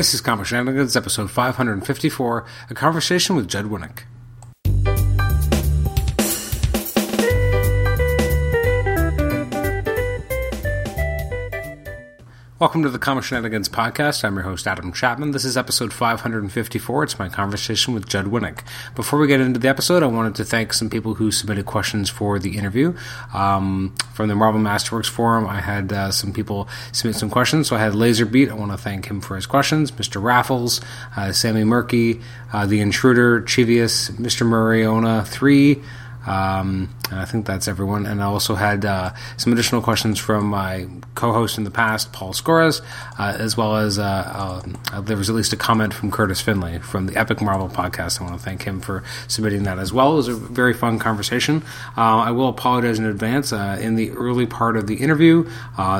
This is Comic Shenanigans, episode 554, a conversation with Judd Winick. Welcome to the Comic Shenanigans podcast. I'm your host, Adam Chapman. This is episode 554. It's my conversation with Judd Winick. Before we get into the episode, I wanted to thank some people who submitted questions for the interview. Um, from the Marvel Masterworks forum, I had uh, some people submit some questions. So I had Laserbeat. I want to thank him for his questions. Mr. Raffles, uh, Sammy Murky, uh, The Intruder, Chivius, Mr. Mariona 3, um, I think that's everyone. And I also had uh, some additional questions from my co-host in the past, Paul Scoras, uh, as well as uh, uh, there was at least a comment from Curtis Finley from the Epic Marvel podcast. I want to thank him for submitting that as well. It was a very fun conversation. Uh, I will apologize in advance. Uh, in the early part of the interview,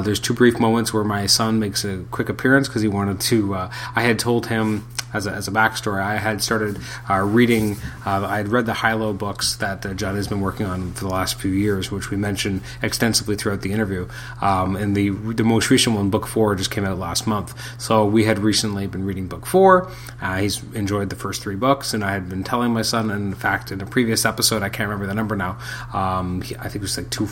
there's two brief moments where my son makes a quick appearance because he wanted to. I had told him as a, as a backstory, I had started uh, reading, uh, I had read the Hilo books that uh, Judd has been working on for the last few years, which we mentioned extensively throughout the interview. Um, and the, the most recent one, book four, just came out last month. So we had recently been reading book four. Uh, he's enjoyed the first three books, and I had been telling my son, and in fact, in a previous episode, I can't remember the number now, um, he, I think it was like two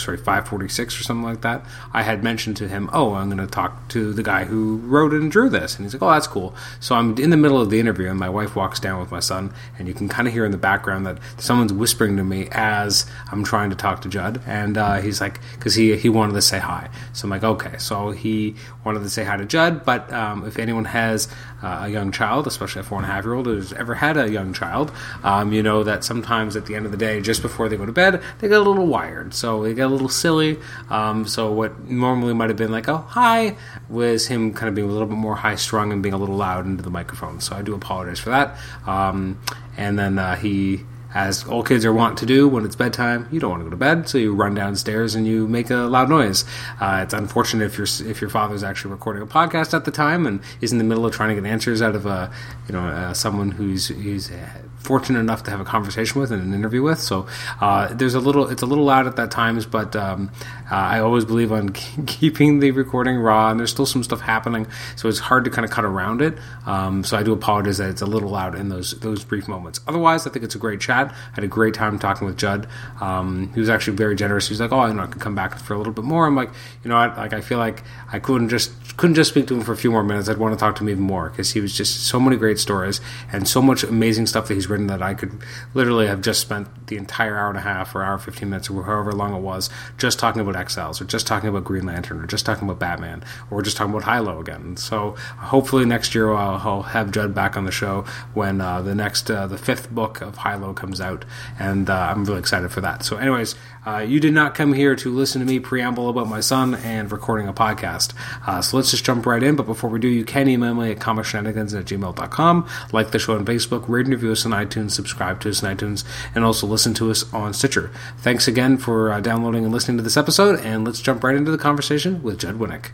sorry 546 or something like that i had mentioned to him oh i'm going to talk to the guy who wrote and drew this. And he's like oh that's cool. So i'm in the middle of the interview and my wife walks down with my son and you can kind of hear in the background that someone's whispering to me as i'm trying to talk to judd. And uh, he's like because he, he wanted to say hi. So i'm like okay. So he wanted to say hi to judd but um, if anyone has uh, a young child especially a four and a half year old who's ever had a young child um, you know that sometimes at the end of the day just before they go to bed they get a little wired so they get a little silly. Um, so what normally might have been like, oh, hi, was him kind of being a little bit more high strung and being a little loud into the microphone. So I do apologize for that. Um, and then uh, he as all kids are wont to do when it's bedtime. You don't want to go to bed, so you run downstairs and you make a loud noise. Uh, it's unfortunate if your if your father's actually recording a podcast at the time and is in the middle of trying to get answers out of a you know uh, someone who's who's fortunate enough to have a conversation with and an interview with. So uh, there's a little, it's a little loud at that times, but um, uh, I always believe on keeping the recording raw, and there's still some stuff happening, so it's hard to kind of cut around it. Um, so I do apologize that it's a little loud in those those brief moments. Otherwise, I think it's a great chat. I had a great time talking with Judd. Um, he was actually very generous. He was like, "Oh, I know I can come back for a little bit more." I'm like, you know, I, like I feel like I couldn't just couldn't just speak to him for a few more minutes. I'd want to talk to him even more because he was just so many great stories and so much amazing stuff that he's written that I could literally have just spent the entire hour and a half or hour 15 minutes or however long it was just talking about Exiles or just talking about Green Lantern or just talking about Batman or just talking about Hilo again. So hopefully next year I'll, I'll have Judd back on the show when uh, the next, uh, the fifth book of Hilo comes out. And uh, I'm really excited for that. So, anyways, uh, you did not come here to listen to me preamble about my son and recording a podcast. Uh, so let's just jump right in. But before we do, you can email me at comicshenanigans at gmail.com, like the show on Facebook, rate and review us on iTunes, subscribe to us on iTunes, and also listen to us on Stitcher. Thanks again for uh, downloading and listening to this episode, and let's jump right into the conversation with Judd Winick.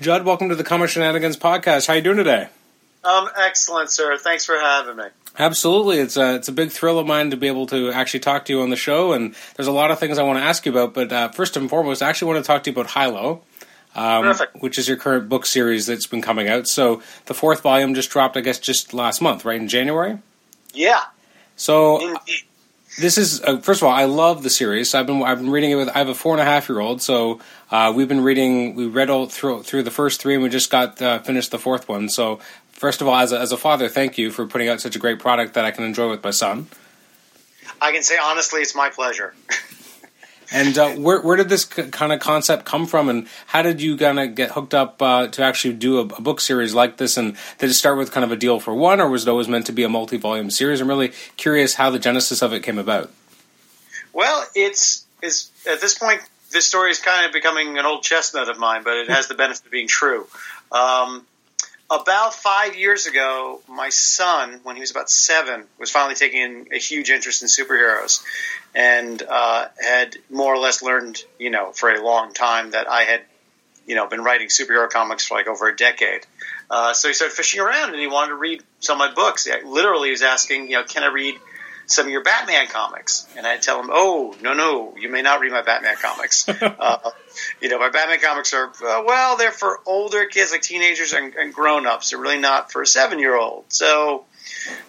Judd, welcome to the Comic Shenanigans podcast. How are you doing today? Um, excellent, sir. Thanks for having me. Absolutely, it's a it's a big thrill of mine to be able to actually talk to you on the show, and there's a lot of things I want to ask you about. But uh, first and foremost, I actually want to talk to you about Hilo, um, which is your current book series that's been coming out. So the fourth volume just dropped, I guess, just last month, right in January. Yeah. So Indeed. this is uh, first of all, I love the series. I've been I've been reading it with I have a four and a half year old, so uh, we've been reading. We read all through through the first three, and we just got uh, finished the fourth one. So first of all, as a, as a father, thank you for putting out such a great product that I can enjoy with my son. I can say honestly, it's my pleasure. and uh, where where did this c- kind of concept come from, and how did you kind of get hooked up uh, to actually do a, a, book series like this? And did it start with kind of a deal for one, or was it always meant to be a multi volume series? I'm really curious how the genesis of it came about. Well, it's is at this point this story is kind of becoming an old chestnut of mine, but it has the benefit of being true. Um, about five years ago, my son, when he was about seven, was finally taking a huge interest in superheroes, and uh, had more or less learned, you know, for a long time that I had, you know, been writing superhero comics for like over a decade. Uh, so he started fishing around, and he wanted to read some of my books. Literally, he was asking, you know, can I read some of your Batman comics. And I'd tell him, oh, no, no, you may not read my Batman comics. uh, you know, my Batman comics are, uh, well, they're for older kids, like teenagers and, and grown ups. They're really not for a seven year old. So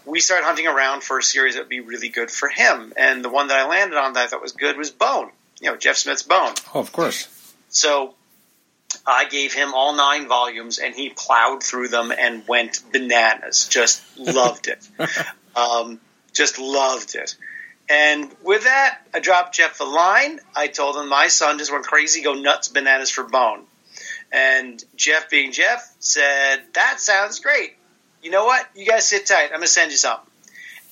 we started hunting around for a series that would be really good for him. And the one that I landed on that I thought was good was Bone. You know, Jeff Smith's Bone. Oh, of course. So I gave him all nine volumes, and he plowed through them and went bananas. Just loved it. Um, just loved it. And with that, I dropped Jeff a line. I told him my son just went crazy, go nuts, bananas for Bone. And Jeff, being Jeff, said, That sounds great. You know what? You guys sit tight. I'm going to send you something.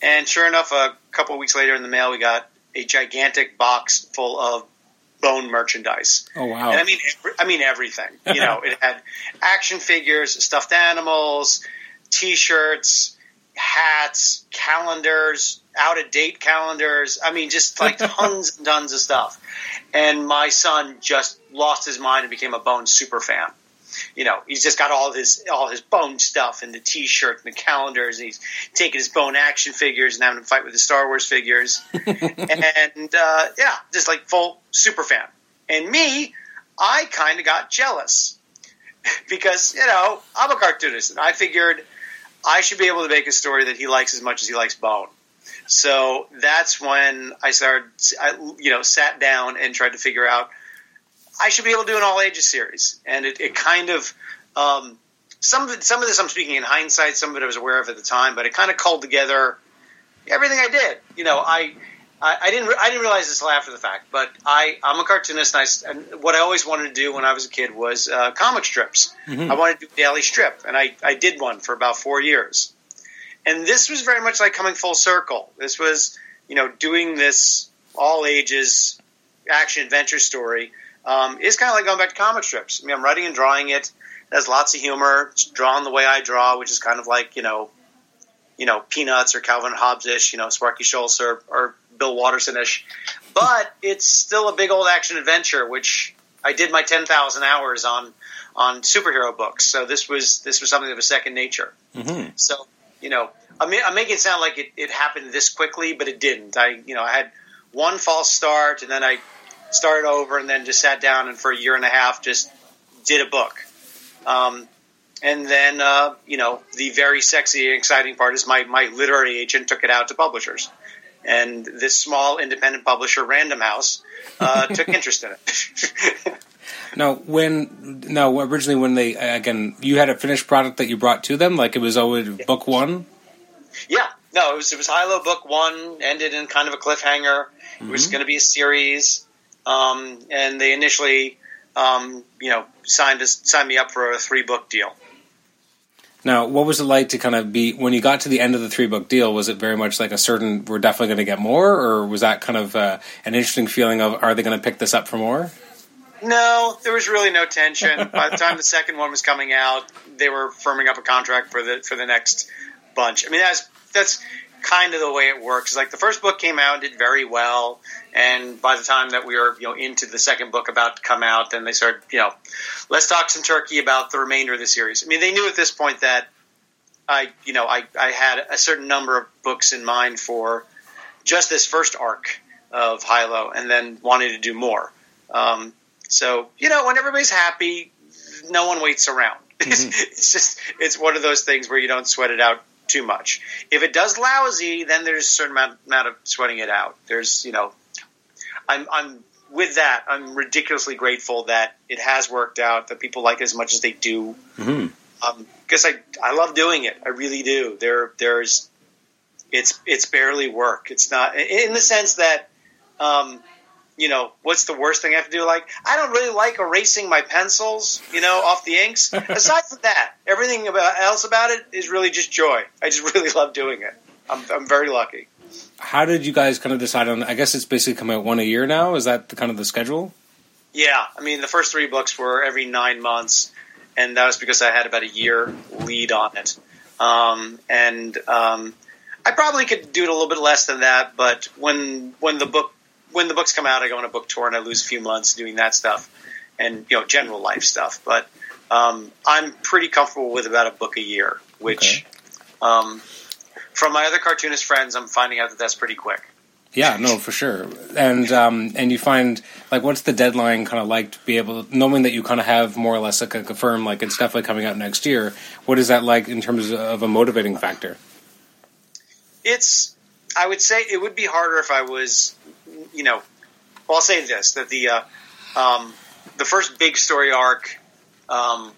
And sure enough, a couple of weeks later in the mail, we got a gigantic box full of bone merchandise. Oh wow! And I mean, I mean everything. You know, it had action figures, stuffed animals, T-shirts, hats, calendars, out of date calendars. I mean, just like tons and tons of stuff. And my son just lost his mind and became a Bone super fan. You know, he's just got all his all his Bone stuff and the T-shirt and the calendars. And he's taking his Bone action figures and having him fight with the Star Wars figures. and uh, yeah, just like full super fan. And me, I kind of got jealous because you know I'm a cartoonist and I figured I should be able to make a story that he likes as much as he likes Bone. So that's when I started, I, you know, sat down and tried to figure out I should be able to do an all ages series, and it, it kind of um, some of it, some of this I'm speaking in hindsight, some of it I was aware of at the time, but it kind of called together everything I did. You know, I. I, I didn't. I didn't realize this until after the fact, but I, I'm a cartoonist, and, I, and what I always wanted to do when I was a kid was uh, comic strips. I wanted to do daily strip, and I, I did one for about four years. And this was very much like coming full circle. This was, you know, doing this all ages action adventure story um, is kind of like going back to comic strips. I mean, I'm writing and drawing it. It has lots of humor. It's drawn the way I draw, which is kind of like you know, you know, Peanuts or Calvin Hobbes ish, you know, Sparky Schulz or, or Bill Watterson ish. But it's still a big old action adventure, which I did my ten thousand hours on on superhero books. So this was this was something of a second nature. Mm-hmm. So you know, I mean, I make it sound like it, it happened this quickly, but it didn't. I you know I had one false start, and then I started over, and then just sat down and for a year and a half just did a book. Um, and then uh, you know the very sexy and exciting part is my my literary agent took it out to publishers. And this small independent publisher, Random House, uh, took interest in it. Now, when now originally when they again you had a finished product that you brought to them, like it was always book one. Yeah, no, it was it was Hilo book one ended in kind of a cliffhanger. It was Mm-hmm. going to be a series, um, and they initially, um, you know, signed us signed me up for a three book deal. Now, what was it like to kind of be when you got to the end of the three book deal? Was it very much like a certain we're definitely going to get more, or was that kind of uh, an interesting feeling of are they going to pick this up for more? No, there was really no tension. By the time the second one was coming out, they were firming up a contract for the for the next bunch. I mean, that's that's kind of the way it works. It's like the first book came out, did very well, and by the time that we were you know into the second book about to come out, then they started you know let's talk some turkey about the remainder of the series. I mean, they knew at this point that I you know I I had a certain number of books in mind for just this first arc of Hilo, and then wanted to do more. Um, so you know, when everybody's happy, no one waits around. it's just it's one of those things where you don't sweat it out too much. If it does lousy, then there's a certain amount, amount of sweating it out. There's you know, I'm I'm with that. I'm ridiculously grateful that it has worked out. That people like it as much as they do. Mm-hmm. Um, because I I love doing it. I really do. There there's it's it's barely work. It's not in the sense that um, you know what's the worst thing I have to do? Like I don't really like erasing my pencils, you know, off the inks. Aside from that, everything about else about it is really just joy. I just really love doing it. I'm I'm very lucky. How did you guys kind of decide on? I guess it's basically come out one a year now. Is that the kind of the schedule? Yeah, I mean the first three books were every nine months, and that was because I had about a year lead on it. Um, and um, I probably could do it a little bit less than that, but when when the book when the books come out, I go on a book tour and I lose a few months doing that stuff, and you know general life stuff. But um, I'm pretty comfortable with about a book a year, which um, from my other cartoonist friends, I'm finding out that that's pretty quick. Yeah, no, for sure. And um, and you find like what's the deadline kind of like to be able knowing that you kind of have more or less like a confirm like it's definitely coming out next year. What is that like in terms of a motivating factor? It's I would say it would be harder if I was, you know. Well, I'll say this: that the uh, um, the first big story arc um,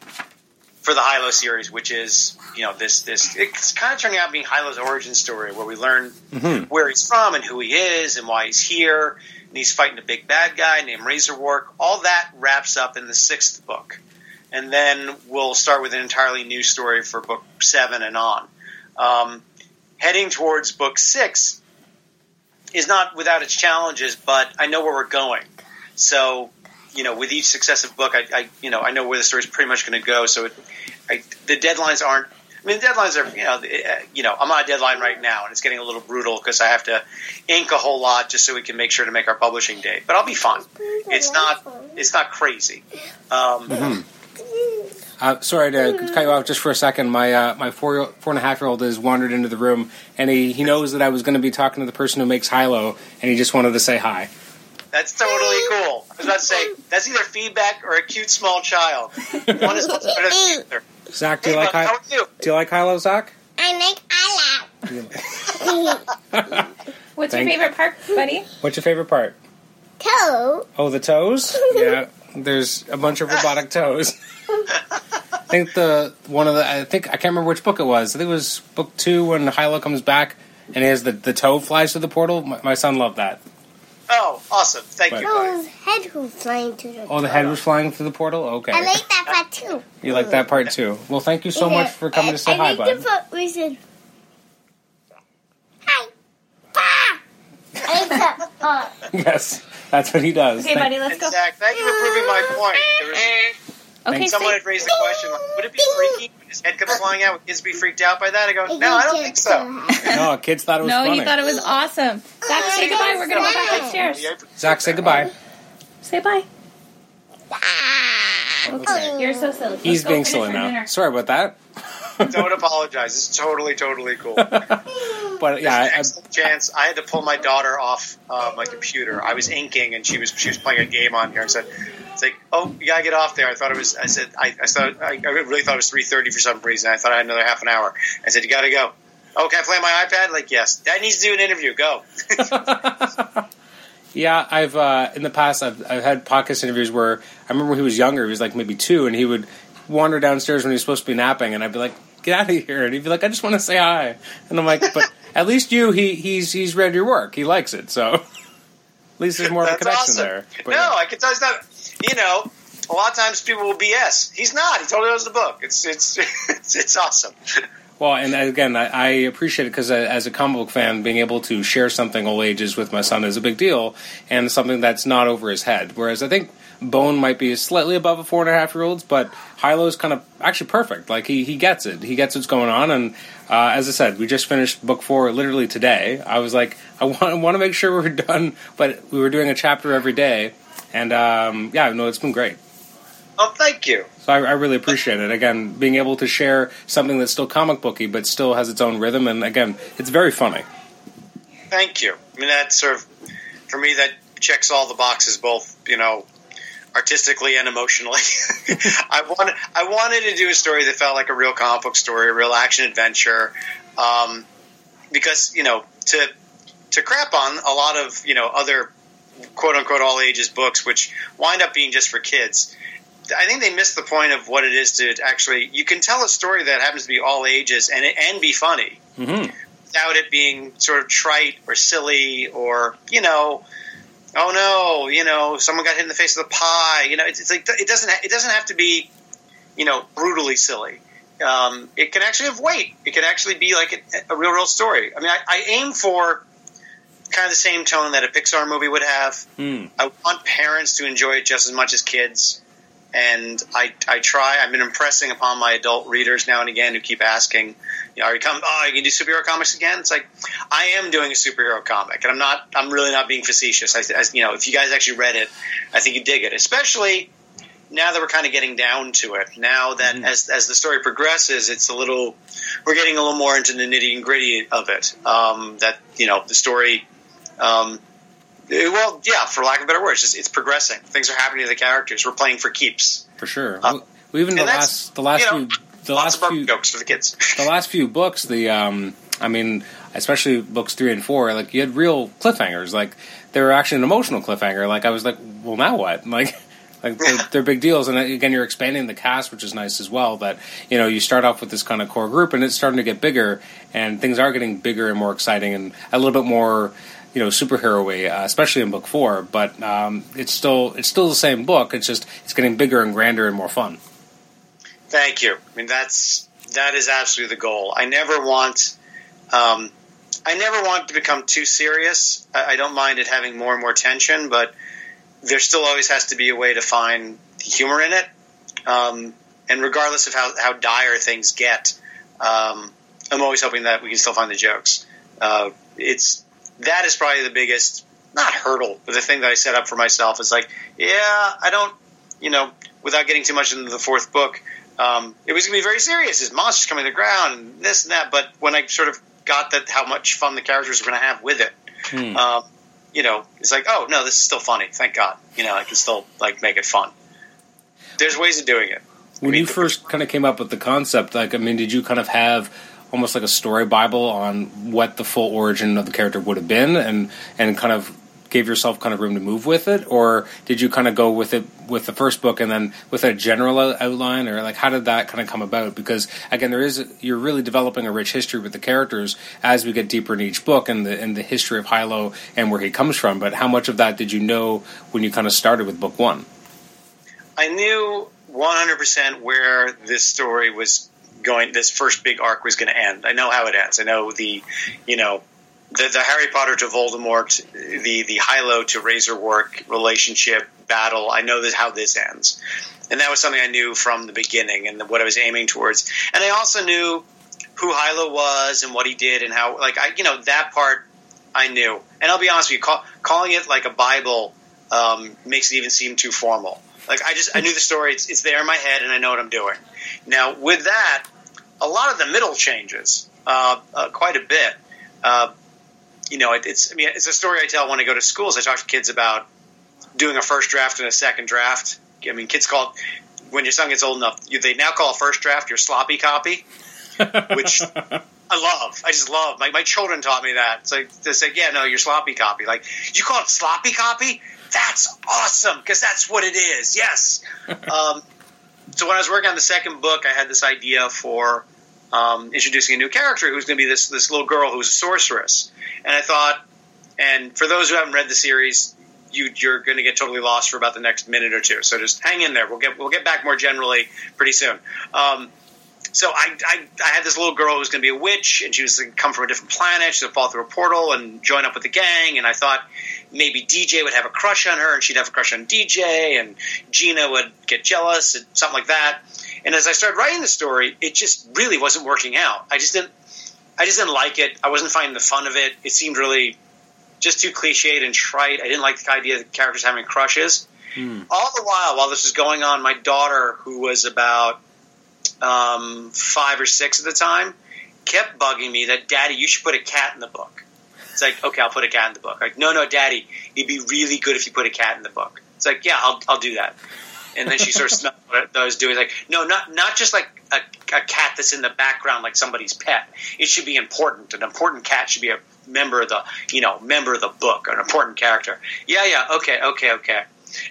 for the Hilo series, which is you know this this it's kind of turning out being Hilo's origin story, where we learn Mhm. where he's from and who he is and why he's here, and he's fighting a big bad guy named Razorwark. All that wraps up in the sixth book, and then we'll start with an entirely new story for book seven and on. Um, heading towards book six is not without its challenges, but I know where we're going. So, you know, with each successive book, I, I you know, I know where the story's pretty much going to go. So, it, I, the deadlines aren't. I mean, the deadlines are, you know, uh, you know, I'm on a deadline right now, and it's getting a little brutal because I have to ink a whole lot just so we can make sure to make our publishing date. But I'll be fine. It's not, it's not crazy. Um, Uh, sorry to cut you off just for a second. My uh, my four four and a half year old has wandered into the room, and he, he knows that I was going to be talking to the person who makes Hilo, and he just wanted to say hi. That's totally cool. I was about to say that's either feedback or a cute small child. One is much better than the other. Zach, do Hey, you like bud, how Hi- you? do you like Hilo, Zach? I make I What's Thank- your favorite part, buddy? What's your favorite part? toe. Oh, the toes. Yeah, there's a bunch of robotic toes. I think the one of the I think I can't remember which book it was. I think it was book two when Hilo comes back and he has the the toe flies through the portal. My, my son loved that. Oh, awesome! Thank But- you, oh, buddy. Toes head was flying to the Oh, the head was flying through the portal. Okay, I like that part too. you like that part too. Well, thank you so much for coming to say I hi, like bud. the part where he said, Hi. Pa. I like that part. Yes, that's what he does. Okay, Thank- buddy, let's And go. Zach, thank you for proving my point. There was, Okay, someone say, had raised the question: like, Would it be freaky when his head comes flying out? Would kids be freaked out by that? I go, no, I don't think so. No, kids thought it was funny. no, funny. he thought it was awesome. Zach, say goodbye. We're gonna go back upstairs. Zach, say goodbye. Say bye. Okay, you're so silly. Let's He's go being finish silly our now. dinner. Sorry about that. Don't apologize. It's totally, totally cool. But yeah, I, chance. I had to pull my daughter off uh, my computer. I was inking, and she was she was playing a game on here. I said, "It's like, oh, you gotta get off there." I thought it was. I said, I, I thought I, I really thought it was three thirty for some reason. I thought I had another half an hour. I said, "You gotta go." Oh, can I play on my iPad? Like, yes. Dad needs to do an interview. Go. Yeah, I've uh, in the past I've I've had podcast interviews where I remember when he was younger, he was like maybe two, and he would wander downstairs when he's supposed to be napping, and I'd be like, "Get out of here!" And he'd be like, "I just want to say hi," and I'm like, "But at least you, he he's he's read your work, he likes it, so at least there's more of a connection awesome. there." But, no, I can tell you that. You know, a lot of times people will BS. He's not. He totally knows the book. It's it's it's, it's awesome. Well, and again, I, I appreciate it because as a comic book fan, being able to share something old ages with my son is a big deal, and something that's not over his head. Whereas I think Bone might be slightly above a four and a half year old's, but Hilo's kind of actually perfect. Like he he gets it. He gets what's going on, and uh, as I said, we just finished book four literally today. I was like, I want, I want to make sure we're done, but we were doing a chapter every day, and um, yeah, no, it's been great. Oh, thank you. So I, I really appreciate it. Again, being able to share something that's still comic booky, but still has its own rhythm, and again, it's very funny. Thank you. I mean, that sort of, for me, that checks all the boxes, both, you know, artistically and emotionally. I wanted, I wanted to do a story that felt like a real comic book story, a real action adventure, um, because, you know, to, to crap on a lot of, you know, other quote unquote all ages books, which wind up being just for kids. I think they miss the point of what it is to actually, you can tell a story that happens to be all ages and, and be funny hmm without it being sort of trite or silly or you know oh no you know someone got hit in the face with a pie. You know it's, it's like it doesn't it doesn't have to be you know brutally silly. Um, it can actually have weight. It can actually be like a, a real real story. I mean I, I aim for kind of the same tone that a pixar movie would have. Hmm. I want parents to enjoy it just as much as kids. And I, I try. I've been impressing upon my adult readers now and again who keep asking, you know, are you come? Oh, you can do superhero comics again? It's like I am doing a superhero comic, and I'm not. I'm really not being facetious. I, I, you know, if you guys actually read it, I think you dig it. Especially now that we're kind of getting down to it, now that Mhm. as as the story progresses, it's a little we're getting a little more into the nitty and gritty of it. Um, that you know the story. Um, well, yeah, for lack of a better word, it's just it's progressing. Things are happening to the characters. We're playing for keeps. for sure. Uh, well, even the last the last you know, few the last few jokes for the kids. the last few books, the um, I mean, especially books three and four, like you had real cliffhangers. Like they were actually an emotional cliffhanger. Like I was like, well, now what? Like. Like they're, they're big deals, and again, you're expanding the cast, which is nice as well. That you know, you start off with this kind of core group, and it's starting to get bigger, and things are getting bigger and more exciting, and a little bit more, you know, superhero way, uh, especially in book four. But um, it's still it's still the same book. It's just it's getting bigger and grander and more fun. Thank you. I mean, that's that is absolutely the goal. I never want, um, I never want to become too serious. I, I don't mind it having more and more tension, but there still always has to be a way to find humor in it. Um, and regardless of how, how dire things get, um, I'm always hoping that we can still find the jokes. Uh, it's that is probably the biggest not hurdle, but the thing that I set up for myself is like, yeah, I don't, you know, without getting too much into the fourth book, um, it was going to be very serious. There's monsters coming to the ground and this and that. But when I sort of got that how much fun the characters were going to have with it, Hmm. um, you know, it's like, oh no, this is still funny. Thank God, you know, I can still like make it fun. There's ways of doing it. When I mean, you first kind of came up with the concept, like, I mean, did you kind of have almost like a story bible on what the full origin of the character would have been, and and kind of gave yourself kind of room to move with it, or did you kind of go with it with the first book and then with a general outline, or like how did that kind of come about? Because again, there is you're really developing a rich history with the characters as we get deeper in each book and the and the history of Hilo and where he comes from. But how much of that did you know when you kind of started with book one? I knew 100% where this story was going. This first big arc was going to end. I know how it ends. I know the, you know, the, the Harry Potter to Voldemort, the the Hilo to Razorwark relationship battle. I know that how this ends, and that was something I knew from the beginning and what I was aiming towards. And I also knew who Hilo was and what he did and how, like I, you know, that part I knew. And I'll be honest with you, call, calling it like a Bible um, makes it even seem too formal. Like I just I knew the story. It's, it's there in my head, and I know what I'm doing. Now with that, a lot of the middle changes uh, uh, quite a bit. Uh, you know, it, it's I mean it's a story I tell when I go to schools. I talk to kids about doing a first draft and a second draft. I mean, kids call it, when your son gets old enough. You, they now call a first draft your sloppy copy, which I love. I just love. My, my children taught me that. It's like they say, yeah, no, your sloppy copy. Like you call it sloppy copy? That's awesome because that's what it is. Yes. um, so when I was working on the second book, I had this idea for um, introducing a new character who's going to be this this little girl who's a sorceress, and I thought, and for those who haven't read the series. You, you're going to get totally lost for about the next minute or two. So just hang in there. We'll get we'll get back more generally pretty soon. Um, so I, I, I had this little girl who was going to be a witch, and she was going to come from a different planet. Going to fall through a portal and join up with the gang. And I thought maybe DJ would have a crush on her, and she'd have a crush on DJ, and Gina would get jealous, and something like that. And as I started writing the story, it just really wasn't working out. I just didn't, I just didn't like it. I wasn't finding the fun of it. It seemed really just too cliched and trite. I didn't like the idea of the characters having crushes. Hmm. All the while, while this was going on, my daughter, who was about um, five or six at the time, kept bugging me that, Daddy, you should put a cat in the book. It's like, okay, I'll put a cat in the book. Like, no, no, Daddy, it'd be really good if you put a cat in the book. It's like, yeah, I'll, I'll do that. And then she sort of smelled what I was doing. Like, no, not not just like a, a cat that's in the background, like somebody's pet. It should be important. An important cat should be a member of the, you know, member of the book, an important character. Yeah, yeah, okay, okay, okay.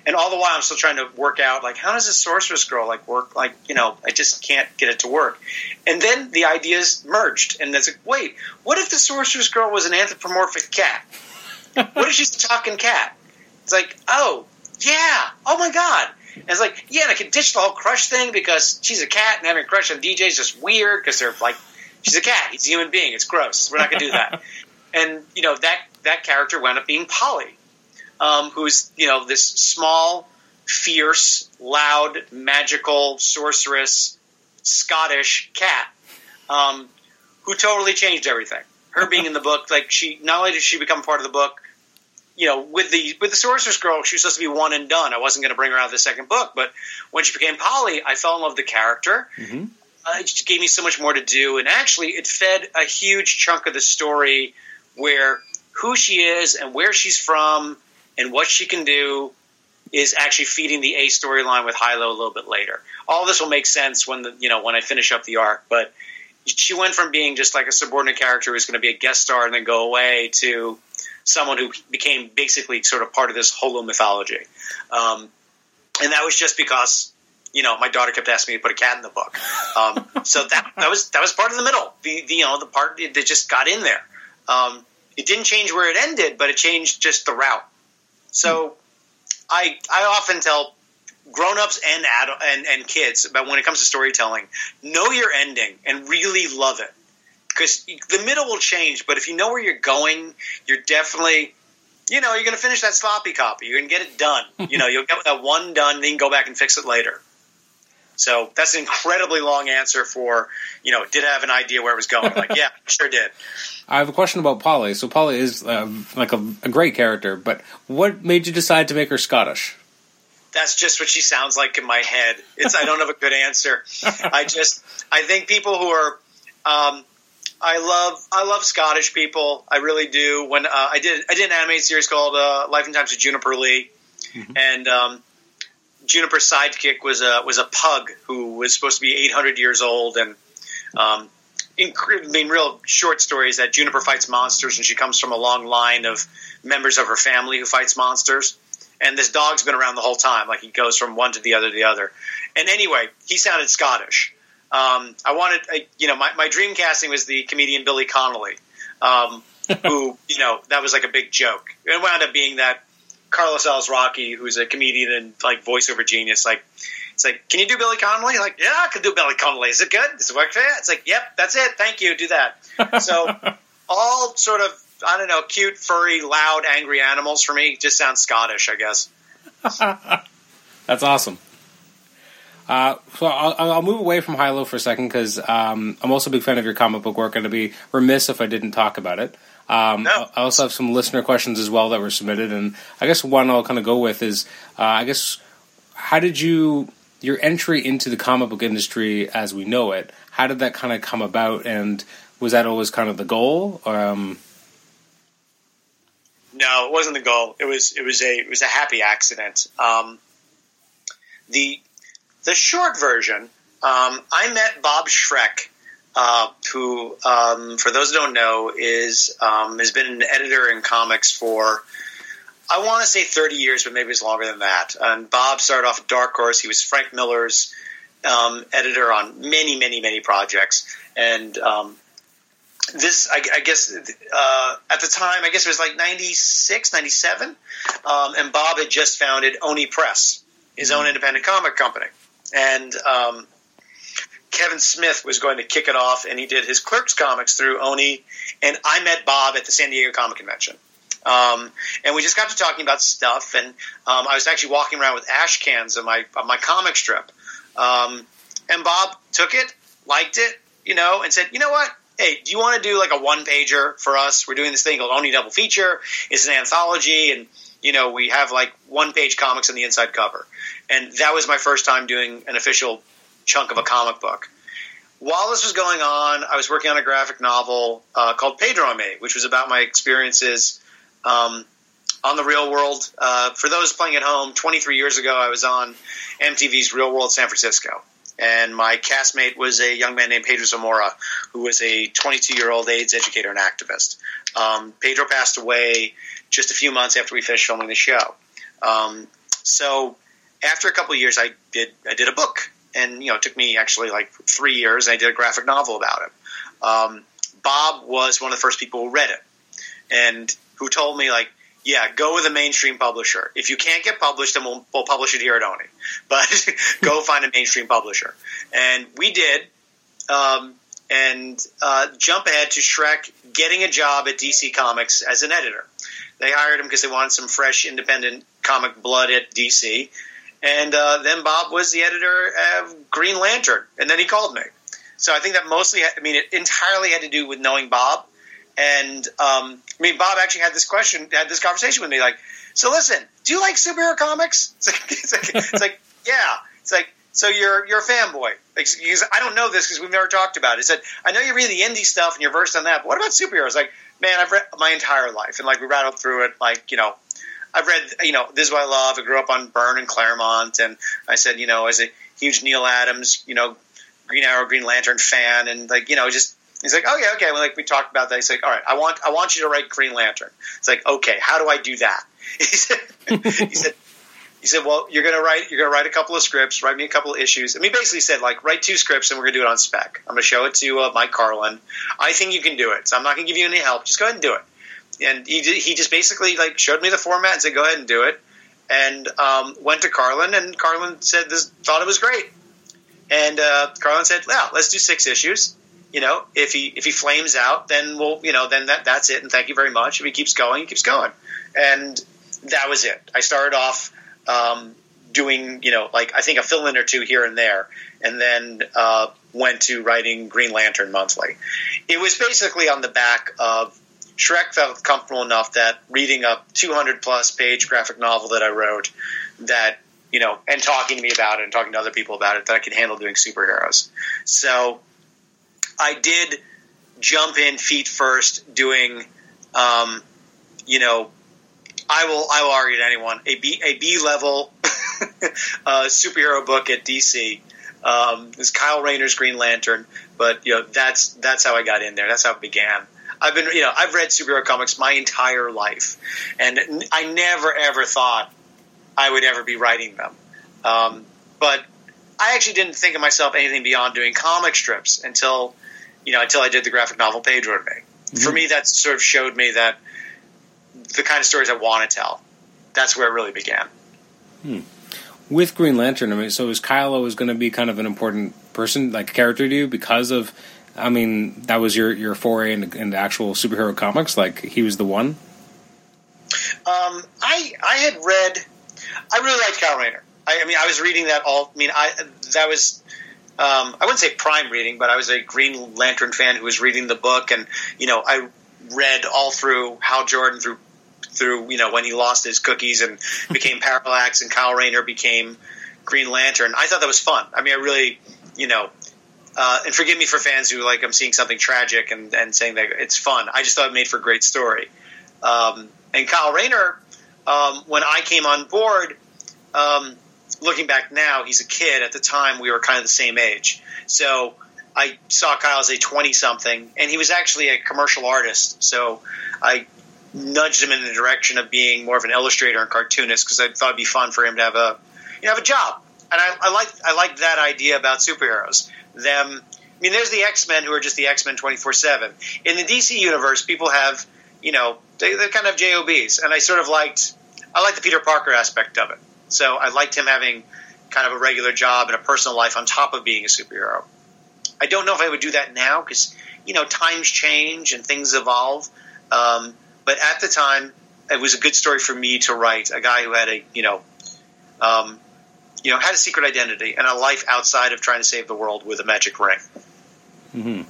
And all the while, I'm still trying to work out like how does a sorceress girl like work? Like you know, I just can't get it to work. And then the ideas merged, and it's like, wait, what if the sorceress girl was an anthropomorphic cat? what if she's a talking cat? It's like, oh yeah, oh my god. And it's like, yeah, and I could ditch the whole crush thing because she's a cat and having a crush on DJ is just weird because they're like, she's a cat, he's a human being, it's gross. We're not gonna do that. and you know that that character wound up being Polly um, who's you know this small, fierce, loud, magical sorceress, Scottish cat, um, who totally changed everything. Her being in the book, like she not only did she become part of the book, you know, with the with the Sorceress Girl, she was supposed to be one and done. I wasn't going to bring her out of the second book, but when she became Polly, I fell in love with the character. Mhm. Uh, it just gave me so much more to do, and actually, it fed a huge chunk of the story where who she is and where she's from and what she can do is actually feeding the A storyline with Hilo a little bit later. All this will make sense when the you know when I finish up the arc, but she went from being just like a subordinate character who's going to be a guest star and then go away to someone who became basically sort of part of this Hilo mythology. Um, and that was just because you know my daughter kept asking me to put a cat in the book. Um, so that that was that was part of the middle. The, the you know the part that just got in there. Um, it didn't change where it ended, but it changed just the route. So I I often tell grown-ups and adult, and and kids about when it comes to storytelling, know your ending and really love it because the middle will change. But if you know where you're going, you're definitely you know you're going to finish that sloppy copy. You're going to get it done. you know you'll get that one done, then you can go back and fix it later. So that's an incredibly long answer for you know did I have an idea where it was going? Like yeah, sure did. I have a question about Polly. So Polly is uh, like a, a great character, but what made you decide to make her Scottish? That's just what she sounds like in my head. It's I don't have a good answer. I just I think people who are um, I love I love Scottish people. I really do. When uh, I did I did an animated series called uh, Life and Times of Juniper Lee, and um, Juniper's sidekick was a was a pug who was supposed to be 800 years old, and um, in, I mean, real short stories that Juniper fights monsters, and she comes from a long line of members of her family who fights monsters. And this dog's been around the whole time, like he goes from one to the other to the other. And anyway, he sounded Scottish. Um, I wanted, I, you know, my, my dream casting was the comedian Billy Connolly, um, who, you know, that was like a big joke. It wound up being that Carlos Alazraqui, who's a comedian and like voiceover genius, like it's like, can you do Billy Connolly? Like, yeah, I can do Billy Connolly. Is it good? Does it work for you? It's like, yep, that's it. Thank you. Do that. So all sort of I don't know, cute, furry, loud, angry animals for me just sounds Scottish, I guess. That's awesome. Uh, so I'll, I'll move away from Hilo for a second because um, I'm also a big fan of your comic book work, and I'd be remiss if I didn't talk about it. Um, No. I also have some listener questions as well that were submitted, and I guess one I'll kind of go with is, uh, I guess, how did you your entry into the comic book industry as we know it? How did that kind of come about, and was that always kind of the goal? Um, No, it wasn't the goal. It was it was a it was a happy accident. Um, the the short version, um, I met Bob Schreck, uh, who, um, for those who don't know, is um, has been an editor in comics for I want to say thirty years, but maybe it's longer than that. And Bob started off at Dark Horse. He was Frank Miller's um, editor on many, many, many projects, and um, this I, I guess uh, at the time I guess it was like 96, 97, um, and Bob had just founded Oni Press, his own independent comic company, and um, Kevin Smith was going to kick it off, and he did his Clerks comics through Oni, and I met Bob at the San Diego Comic Convention. Um, and we just got to talking about stuff, and um, I was actually walking around with ash cans of my of my comic strip, um, and Bob took it, liked it, you know, and said, you know what? Hey, do you want to do like a one pager for us? We're doing this thing called Oni Double Feature. It's an anthology, and you know we have like one page comics on the inside cover, and that was my first time doing an official chunk of a comic book. While this was going on, I was working on a graphic novel uh, called Pedro Me, which was about my experiences um, on the real world. Uh, for those playing at home, 23 years ago, I was on MTV's Real World San Francisco. And my castmate was a young man named Pedro Zamora, who was a 22 year old AIDS educator and activist. Um, Pedro passed away just a few months after we finished filming the show. Um, so after a couple years, I did I did a book, and you know it took me actually like three years. And I did a graphic novel about it. Um, Bob was one of the first people who read it, and who told me like, yeah, go with a mainstream publisher. If you can't get published, then we'll, we'll publish it here at Oni. But go find a mainstream publisher, and we did. Um, and uh, jump ahead to Schreck getting a job at DC Comics as an editor. They hired him because they wanted some fresh, independent comic blood at DC. And uh, then Bob was the editor of Green Lantern, and then he called me. So I think that mostly, I mean, it entirely had to do with knowing Bob And um, I mean, Bob actually had this question, had this conversation with me, like, so listen, do you like superhero comics? It's like, it's like, it's like yeah. It's like, so you're you're a fanboy. Like, because I don't know this because we've never talked about it. He said, I know you read the indie stuff and you're versed on that, but what about superheroes? Like, man, I've read my entire life, and like we rattled through it. Like, you know, I've read, you know, this is what I love. I grew up on Byrne and Claremont, and I said, you know, as a huge Neal Adams, you know, Green Arrow, Green Lantern fan, and like, you know, just he's like, oh yeah, okay. Well, like we talked about that. He's like, all right, I want I want you to write Green Lantern. It's like, okay, how do I do that? He said, he said. He said, "Well, you're gonna write. You're gonna write a couple of scripts. Write me a couple of issues." And he basically said, "Like, write two scripts, and we're gonna do it on spec. I'm gonna show it to uh, Mike Carlin. I think you can do it. So I'm not gonna give you any help. Just go ahead and do it." And he he just basically like showed me the format and said, "Go ahead and do it." And um, went to Carlin, and Carlin said, "This thought it was great." And uh, Carlin said, "Well, let's do six issues." You know, if he if he flames out, then we'll you know then that that's it. And thank you very much. If he keeps going, he keeps going. And that was it. I started off um, doing, you know, like I think a fill in or two here and there, and then uh, went to writing Green Lantern monthly. It was basically on the back of Schreck felt comfortable enough that reading a 200 plus page graphic novel that I wrote, that you know, and talking to me about it and talking to other people about it, that I could handle doing superheroes. So I did jump in feet first, doing, um, you know, I will I will argue to anyone a B a B level uh, superhero book at DC. Um, is Kyle Rayner's Green Lantern, but you know that's that's how I got in there. That's how it began. I've been you know I've read superhero comics my entire life, and I never ever thought I would ever be writing them. Um, but I actually didn't think of myself anything beyond doing comic strips until you know until I did the graphic novel Page Me. Mm-hmm. For me, that sort of showed me that the kind of stories I want to tell. That's where it really began. Hmm. With Green Lantern, I mean, so is Kyle always going to be kind of an important person, like character to you, because of, I mean, that was your your foray into, into actual superhero comics. Like he was the one. Um, I I had read, I really liked Kyle Rayner. I, I mean, I was reading that all. I mean, I that was um, I wouldn't say prime reading, but I was a Green Lantern fan who was reading the book, and you know, I read all through Hal Jordan through through you know when he lost his cookies and became Parallax and Kyle Rayner became Green Lantern. I thought that was fun. I mean, I really you know. Uh, and forgive me for fans who like I'm seeing something tragic and, and saying that it's fun. I just thought it made for a great story. Um, and Kyle Rayner, um, when I came on board, um, looking back now, he's a kid. At the time, we were kind of the same age. So I saw Kyle as a 20 something, and he was actually a commercial artist. So I nudged him in the direction of being more of an illustrator and cartoonist because I thought it'd be fun for him to have a you know, have a job. And I, I like I like that idea about superheroes. Them, I mean, there's the X Men who are just the X Men 24 seven. In the DC universe, people have you know they, they kind of jobs, and I sort of liked I liked the Peter Parker aspect of it. So I liked him having kind of a regular job and a personal life on top of being a superhero. I don't know if I would do that now because you know times change and things evolve. Um, but at the time, it was a good story for me to write. A guy who had a you know, um, you know, had a secret identity and a life outside of trying to save the world with a magic ring. Mm-hmm.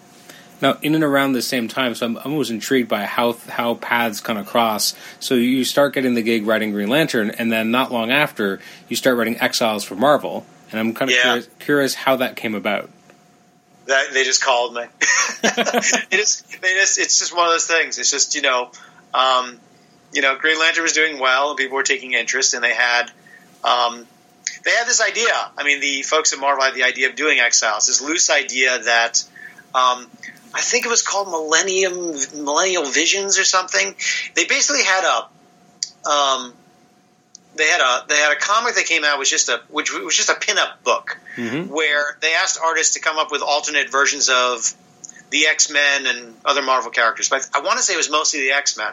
Now, in and around the same time, so I'm, I'm always intrigued by how how paths kind of cross. So you start getting the gig writing Green Lantern, and then not long after, you start writing Exiles for Marvel. And I'm kind of yeah. curious, curious how that came about. That they just called me. it is. They just. It's just one of those things. It's just you know um, you know, Green Lantern was doing well, and people were taking interest, and they had um, they had this idea. I mean, the folks at Marvel had the idea of doing Exiles, this loose idea that um, I think it was called Millennium Millennial Visions or something. They basically had a um, they had a they had a comic that came out was just a which was just a pinup book mm-hmm. where they asked artists to come up with alternate versions of the X Men and other Marvel characters, but I want to say it was mostly the X Men.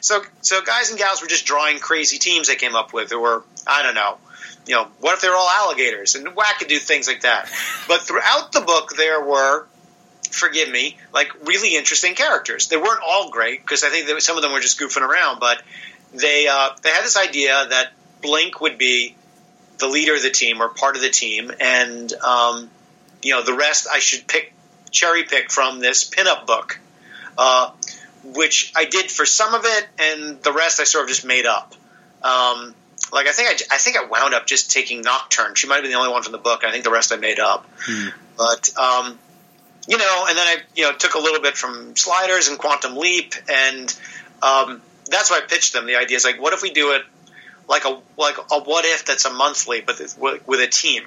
So, so guys and gals were just drawing crazy teams they came up with. There were, I don't know, you know, what if they're all alligators and wackadoo things like that. But throughout the book, there were, forgive me, like really interesting characters. They weren't all great because I think some of them were just goofing around, but they uh, they had this idea that Blink would be the leader of the team or part of the team, and um, you know the rest I should pick cherry pick from this pinup book. Uh, which I did for some of it, and the rest I sort of just made up. Um, like I think I, I think I wound up just taking Nocturne. She might have been the only one from the book. I think the rest I made up. But um, you know, and then I you know took a little bit from Sliders and Quantum Leap, and um, that's why I pitched them. The idea is like, what if we do it like a like a what if that's a monthly, but with, with a team.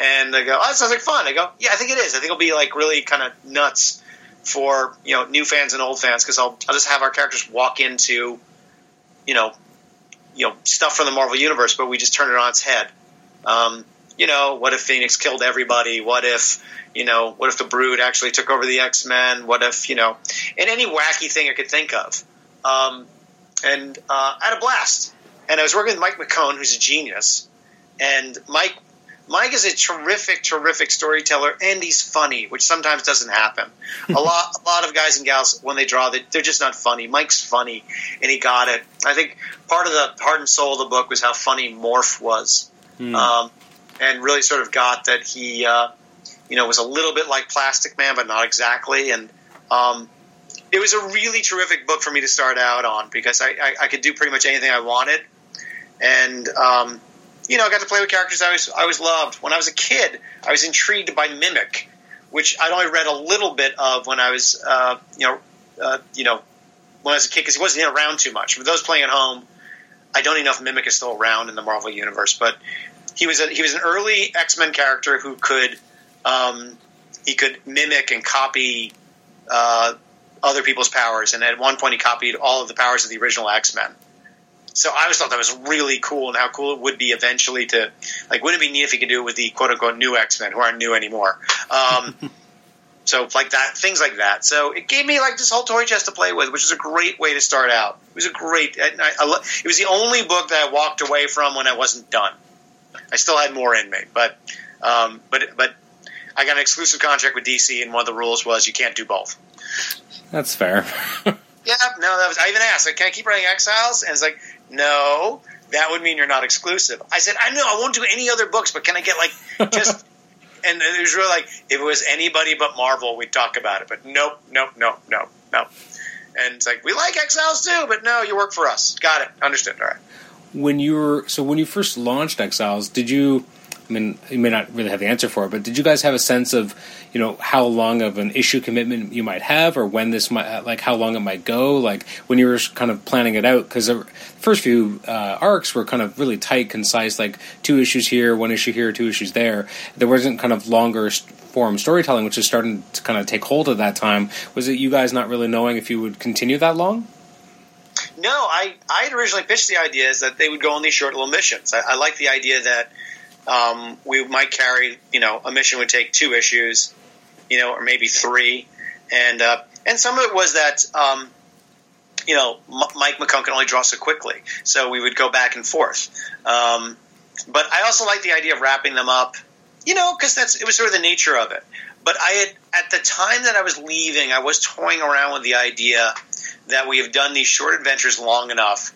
And they go, oh, that sounds like fun. I go, yeah, I think it is. I think it'll be like really kind of nuts for you know new fans and old fans because I'll I'll just have our characters walk into you know you know stuff from the Marvel universe, but we just turn it on its head. Um, you know, what if Phoenix killed everybody? What if you know? What if the Brood actually took over the X Men? What if you know? And any wacky thing I could think of. Um, and uh, I had a blast. And I was working with Mike McKone, who's a genius. And Mike, Mike is a terrific, terrific storyteller, and he's funny, which sometimes doesn't happen. a lot, a lot of guys and gals when they draw, they, they're just not funny. Mike's funny, and he got it. I think part of the heart and soul of the book was how funny Morph was, um, and really sort of got that he, uh, you know, was a little bit like Plastic Man, but not exactly. And um, it was a really terrific book for me to start out on because I, I, I could do pretty much anything I wanted, and um, you know, I got to play with characters I was I always loved. When I was a kid, I was intrigued by Mimic, which I'd only read a little bit of when I was, uh, you know, uh, you know, when I was a kid because he wasn't around too much. For those playing at home, I don't even know if Mimic is still around in the Marvel universe, but he was a, he was an early X Men character who could um, he could mimic and copy uh, other people's powers, and at one point he copied all of the powers of the original X Men. So I always thought that was really cool, and how cool it would be eventually to like. Wouldn't it be neat if you could do it with the quote unquote new X Men who aren't new anymore? Um, so like that, things like that. So it gave me like this whole toy chest to play with, which is a great way to start out. It was a great. I, I, it was the only book that I walked away from when I wasn't done. I still had more in me, but um, but but I got an exclusive contract with DC, and one of the rules was you can't do both. That's fair. Yeah, no, that was. I even asked, like, "Can I keep writing Exiles?" And it's like, "No, that would mean you're not exclusive." I said, "I know, I won't do any other books, but can I get like just?" and it was really like, if it was anybody but Marvel, we'd talk about it. But nope, nope, nope, nope, nope. And it's like, we like Exiles too, but no, you work for us. Got it. Understood. All right. when you were so when you first launched Exiles, did you? I mean, you may not really have the answer for it, but did you guys have a sense of, you know, how long of an issue commitment you might have, or when this might, like, how long it might go? Like when you were kind of planning it out, because first few uh, arcs were kind of really tight, concise, like two issues here, one issue here, two issues there. There wasn't kind of longer form storytelling, which is starting to kind of take hold at that time. Was it you guys not really knowing if you would continue that long? No, I, I had originally pitched the idea is that they would go on these short little missions. I, I like the idea that um, we might carry, you know, a mission would take two issues, you know, or maybe three, and uh, and some of it was that, um, you know, M- Mike McKone can only draw so quickly, so we would go back and forth. Um, but I also like the idea of wrapping them up, you know, because that's it was sort of the nature of it. But I had at the time that I was leaving, I was toying around with the idea that we have done these short adventures long enough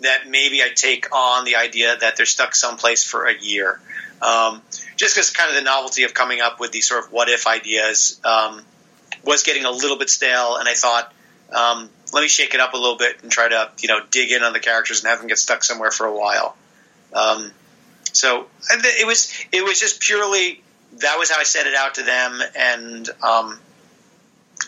that maybe I take on the idea that they're stuck someplace for a year. Um, just because kind of the novelty of coming up with these sort of what if ideas um, was getting a little bit stale, and I thought, um, let me shake it up a little bit and try to you know dig in on the characters and have them get stuck somewhere for a while. Um, so it was it was just purely that was how I set it out to them, and um,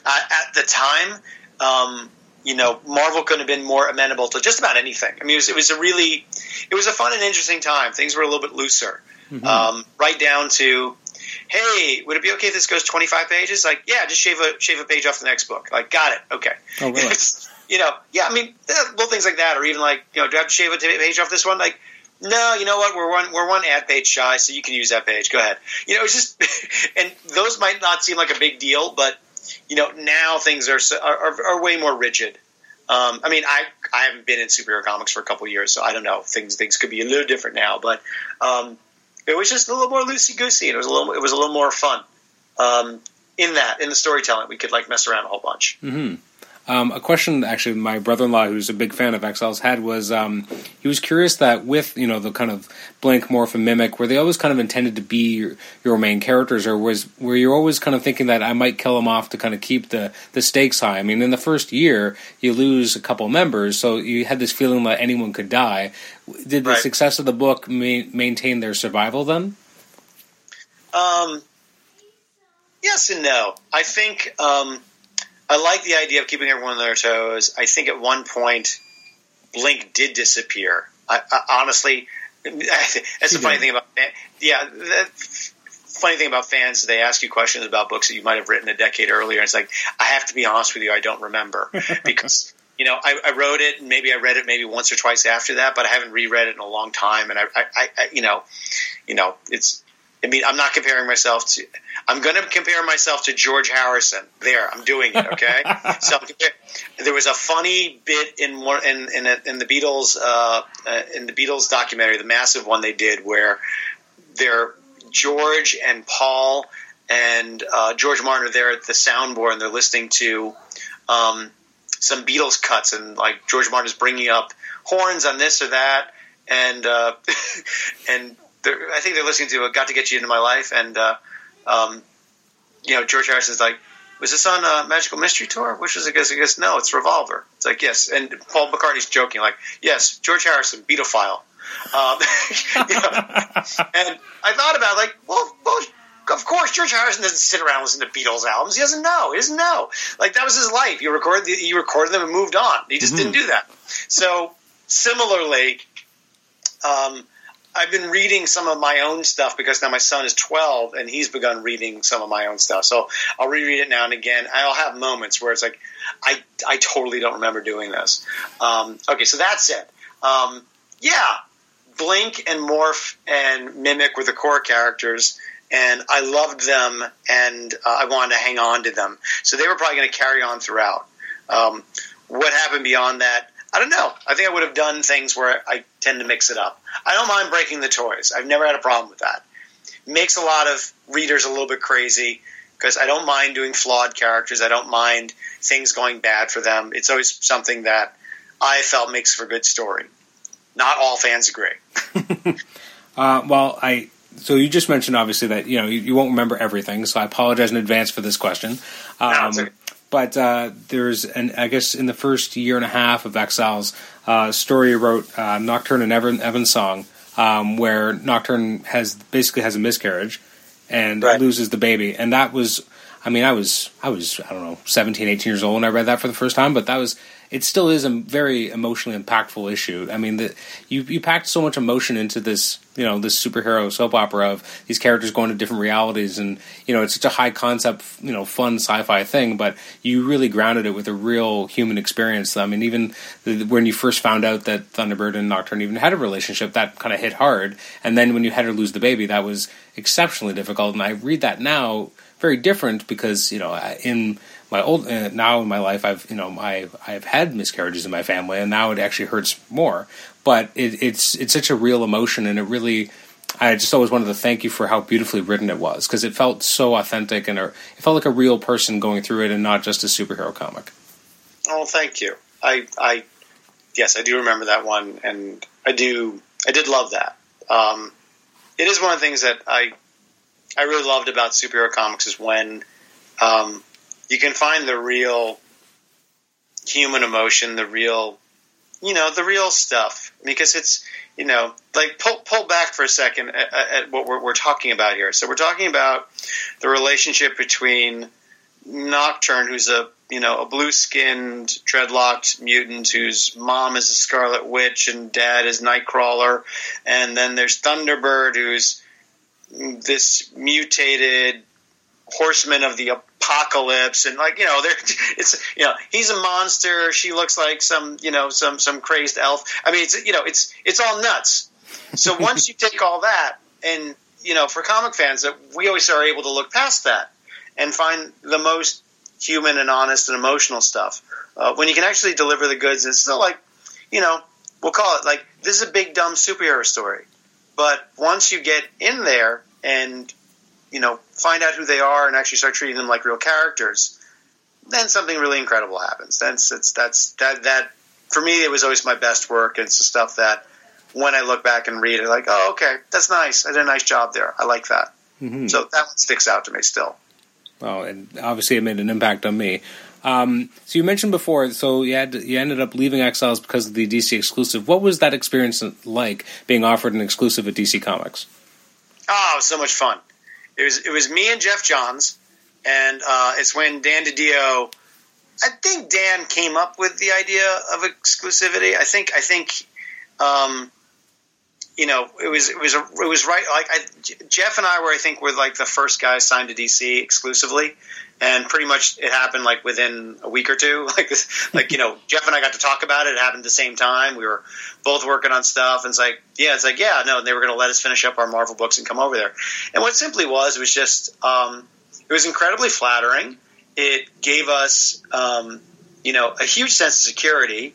I, at the time, um, you know, Marvel couldn't have been more amenable to just about anything. I mean, it was, it was a really, it was a fun and interesting time. Things were a little bit looser, um, right down to, hey, would it be okay if this goes twenty five pages? Like, yeah, just shave a shave a page off the next book. Like, got it, okay. Oh, really? you know, yeah, I mean, little things like that, or even like, you know, do I have to shave a t- page off this one? Like, no, you know what? We're one we're one ad page shy, so you can use that page. Go ahead. You know, it's just, and those might not seem like a big deal, but you know, now things are are, are, are way more rigid. Um, I mean, I I haven't been in superhero comics for a couple of years, so I don't know. Things things could be a little different now, but um, it was just a little more loosey goosey, and it was a little it was a little more fun. Um, in that, in the storytelling, we could like mess around a whole bunch. hmm Um, a question, actually, my brother-in-law, who's a big fan of Exiles, had was um, he was curious that with you know the kind of blank Morph, and Mimic, were they always kind of intended to be your, your main characters, or was were you always kind of thinking that I might kill them off to kind of keep the the stakes high? I mean, in the first year, you lose a couple members, so you had this feeling that anyone could die. Did the Right. success of the book ma- maintain their survival then? Um, yes and no. I think um, I like the idea of keeping everyone on their toes. I think at one point, Blink did disappear. I, I honestly, that's the funny thing about yeah. The funny thing about fans, they ask you questions about books that you might have written a decade earlier. And it's like I have to be honest with you, I don't remember because. You know, I, I wrote it, and maybe I read it maybe once or twice after that, but I haven't reread it in a long time. And I, I, I you know, you know, it's I mean, I'm not comparing myself to. I'm going to compare myself to George Harrison. There, I'm doing it. Okay. so there was a funny bit in one in in, a, in the Beatles uh, uh, in the Beatles documentary, the massive one they did, where they're George and Paul and uh, George Martin are there at the soundboard and they're listening to um, some Beatles cuts and like George Martin is bringing up horns on this or that and uh, and they're, I think they're listening to "Got to Get You Into My Life" and uh, um, you know George Harrison's like, "Was this on a Magical Mystery Tour?" Which is I guess I guess no, it's Revolver. It's like yes, and Paul McCartney's joking like, "Yes, George Harrison, Beatophile." Um, you know, and I thought about it, like, well, well, of course, George Harrison doesn't sit around and listen to Beatles albums. He doesn't know. He doesn't know. Like that was his life. He recorded, he recorded them and moved on. He just didn't do that. So similarly, um, I've been reading some of my own stuff because now my son is 12 and he's begun reading some of my own stuff. So I'll reread it now and again. I'll have moments where it's like, I, I totally don't remember doing this. Um, okay, so that's it. Um, yeah, Blink and Morph and Mimic were the core characters, and I loved them, and uh, I wanted to hang on to them. So they were probably going to carry on throughout. Um, what happened beyond that? I don't know. I think I would have done things where I tend to mix it up. I don't mind breaking the toys. I've never had a problem with that. Makes a lot of readers a little bit crazy because I don't mind doing flawed characters. I don't mind things going bad for them. It's always something that I felt makes for a good story. Not all fans agree. Uh, well, I so you just mentioned obviously that you know you, you won't remember everything, so I apologize in advance for this question. Um, okay. But uh, there's an I guess in the first year and a half of Exiles, uh, story wrote uh, Nocturne and Evan Evan's song, um, where Nocturne has basically has a miscarriage and Right. loses the baby, and that was. I mean, I was I was I don't know 17, 18 years old when I read that for the first time, but that was it. Still is a very emotionally impactful issue. I mean, the, you you packed so much emotion into this you know this superhero soap opera of these characters going to different realities, and you know it's such a high concept you know fun sci-fi thing, but you really grounded it with a real human experience. I mean, even the, when you first found out that Thunderbird and Nocturne even had a relationship, that kind of hit hard, and then when you had her lose the baby, that was exceptionally difficult. And I read that now very different because you know in my old uh, now in my life I've you know I I've had miscarriages in my family and now it actually hurts more but it, it's it's such a real emotion and it really I just always wanted to thank you for how beautifully written it was because it felt so authentic and it felt like a real person going through it and not just a superhero comic. Oh, thank you. I, I, yes, I do remember that one, and I do, I did love that. Um, it is one of the things that I, I really loved about superhero comics is when um, you can find the real human emotion, the real, you know, the real stuff. Because it's, you know, like pull pull back for a second at, at what we're, we're talking about here. So we're talking about the relationship between Nocturne, who's a you know a blue skinned dreadlocked mutant whose mom is a Scarlet Witch and dad is Nightcrawler, and then there's Thunderbird, who's this mutated horseman of the apocalypse and like you know there it's you know he's a monster. She looks like some you know some some crazed elf. I mean it's you know it's it's all nuts. So once you take all that and you know for comic fans that we always are able to look past that and find the most human and honest and emotional stuff uh, when you can actually deliver the goods. And it's still like you know we'll call it like this is a big dumb superhero story. But once you get in there and you know find out who they are and actually start treating them like real characters then something really incredible happens. That's it's that's that that for me it was always my best work. It's the stuff that when I look back and read it, like, oh, okay, that's nice. I did a nice job there. I like that. Mm-hmm. So that one sticks out to me still. Oh, and obviously it made an impact on me. Um, so you mentioned before, so you had you ended up leaving Exiles because of the DC exclusive. What was that experience like being offered an exclusive at DC Comics? Oh, it was so much fun. It was it was me and Geoff Johns, and uh, it's when Dan DiDio. I think Dan came up with the idea of exclusivity. I think I think, um, you know, it was it was a, it was right. Like I, Geoff and I were, I think, were like the first guys signed to DC exclusively, and pretty much it happened like within a week or two. Like like you know, Geoff and I got to talk about it. It happened at the same time. We were both working on stuff, and it's like, yeah, it's like, yeah, no, they were going to let us finish up our Marvel books and come over there. And what simply was was just, um, it was incredibly flattering. It gave us, um, you know, a huge sense of security.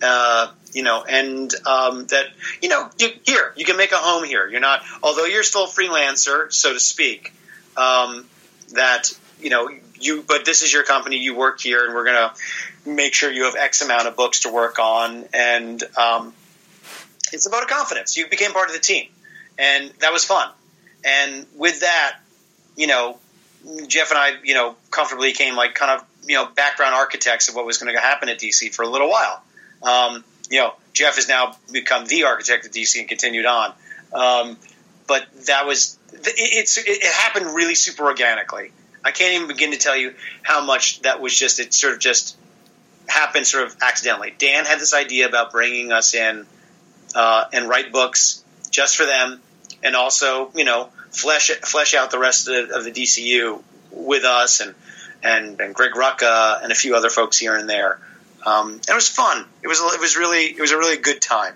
Uh, you know, and um, that you know, you, here you can make a home here. You're not, although you're still a freelancer, so to speak. Um, that you know, you but this is your company. You work here, and we're going to make sure you have X amount of books to work on, and um, it's about a confidence. You became part of the team, and that was fun. And with that, you know, Geoff and I, you know, comfortably came like kind of you know background architects of what was going to happen at DC for a little while. Um, you know, Geoff has now become the architect of DC and continued on. Um, but that was it, it's it happened really super organically. I can't even begin to tell you how much that was just it sort of just happened sort of accidentally. Dan had this idea about bringing us in uh, and write books just for them, and also you know flesh flesh out the rest of the, of the DCU with us and and and Greg Rucka and a few other folks here and there. Um, and it was fun. It was it was really it was a really good time.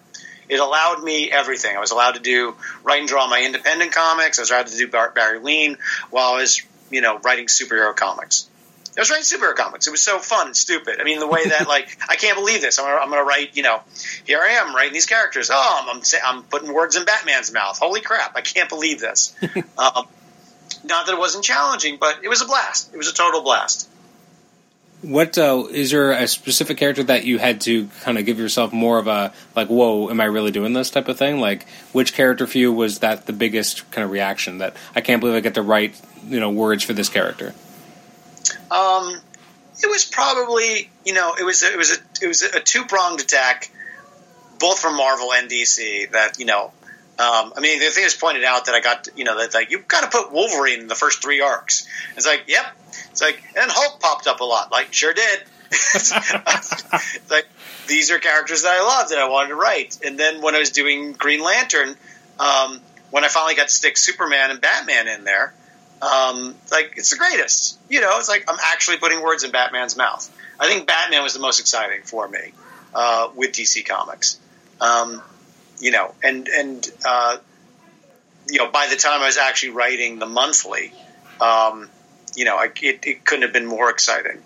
It allowed me everything. I was allowed to do write and draw my independent comics. I was allowed to do Barry Ween while I was you know writing superhero comics. I was writing superhero comics. It was so fun and stupid. I mean, the way that like I can't believe this. I'm gonna, I'm gonna write. You know, here I am writing these characters. Oh, I'm, I'm, I'm putting words in Batman's mouth. Holy crap! I can't believe this. um, not that it wasn't challenging, but it was a blast. It was a total blast. What uh, is there a specific character that you had to kind of give yourself more of a like, whoa, am I really doing this type of thing? Like, which character for you was that the biggest kind of reaction that I can't believe I get to write you know words for this character? Um, it was probably you know it was it was a it was a two pronged attack, both from Marvel and DC. That you know, um, I mean the thing is pointed out that I got you know that like you've got to put Wolverine in the first three arcs. It's like yep, it's like and Hulk popped up a lot. Like sure did. it's like these are characters that I loved and I wanted to write. And then when I was doing Green Lantern, um, when I finally got to stick Superman and Batman in there, um, like it's the greatest. You know, it's like I'm actually putting words in Batman's mouth. I think Batman was the most exciting for me uh, with DC Comics. Um, you know, and and uh, you know, by the time I was actually writing the monthly, um, you know, I, it, it, couldn't have been more exciting.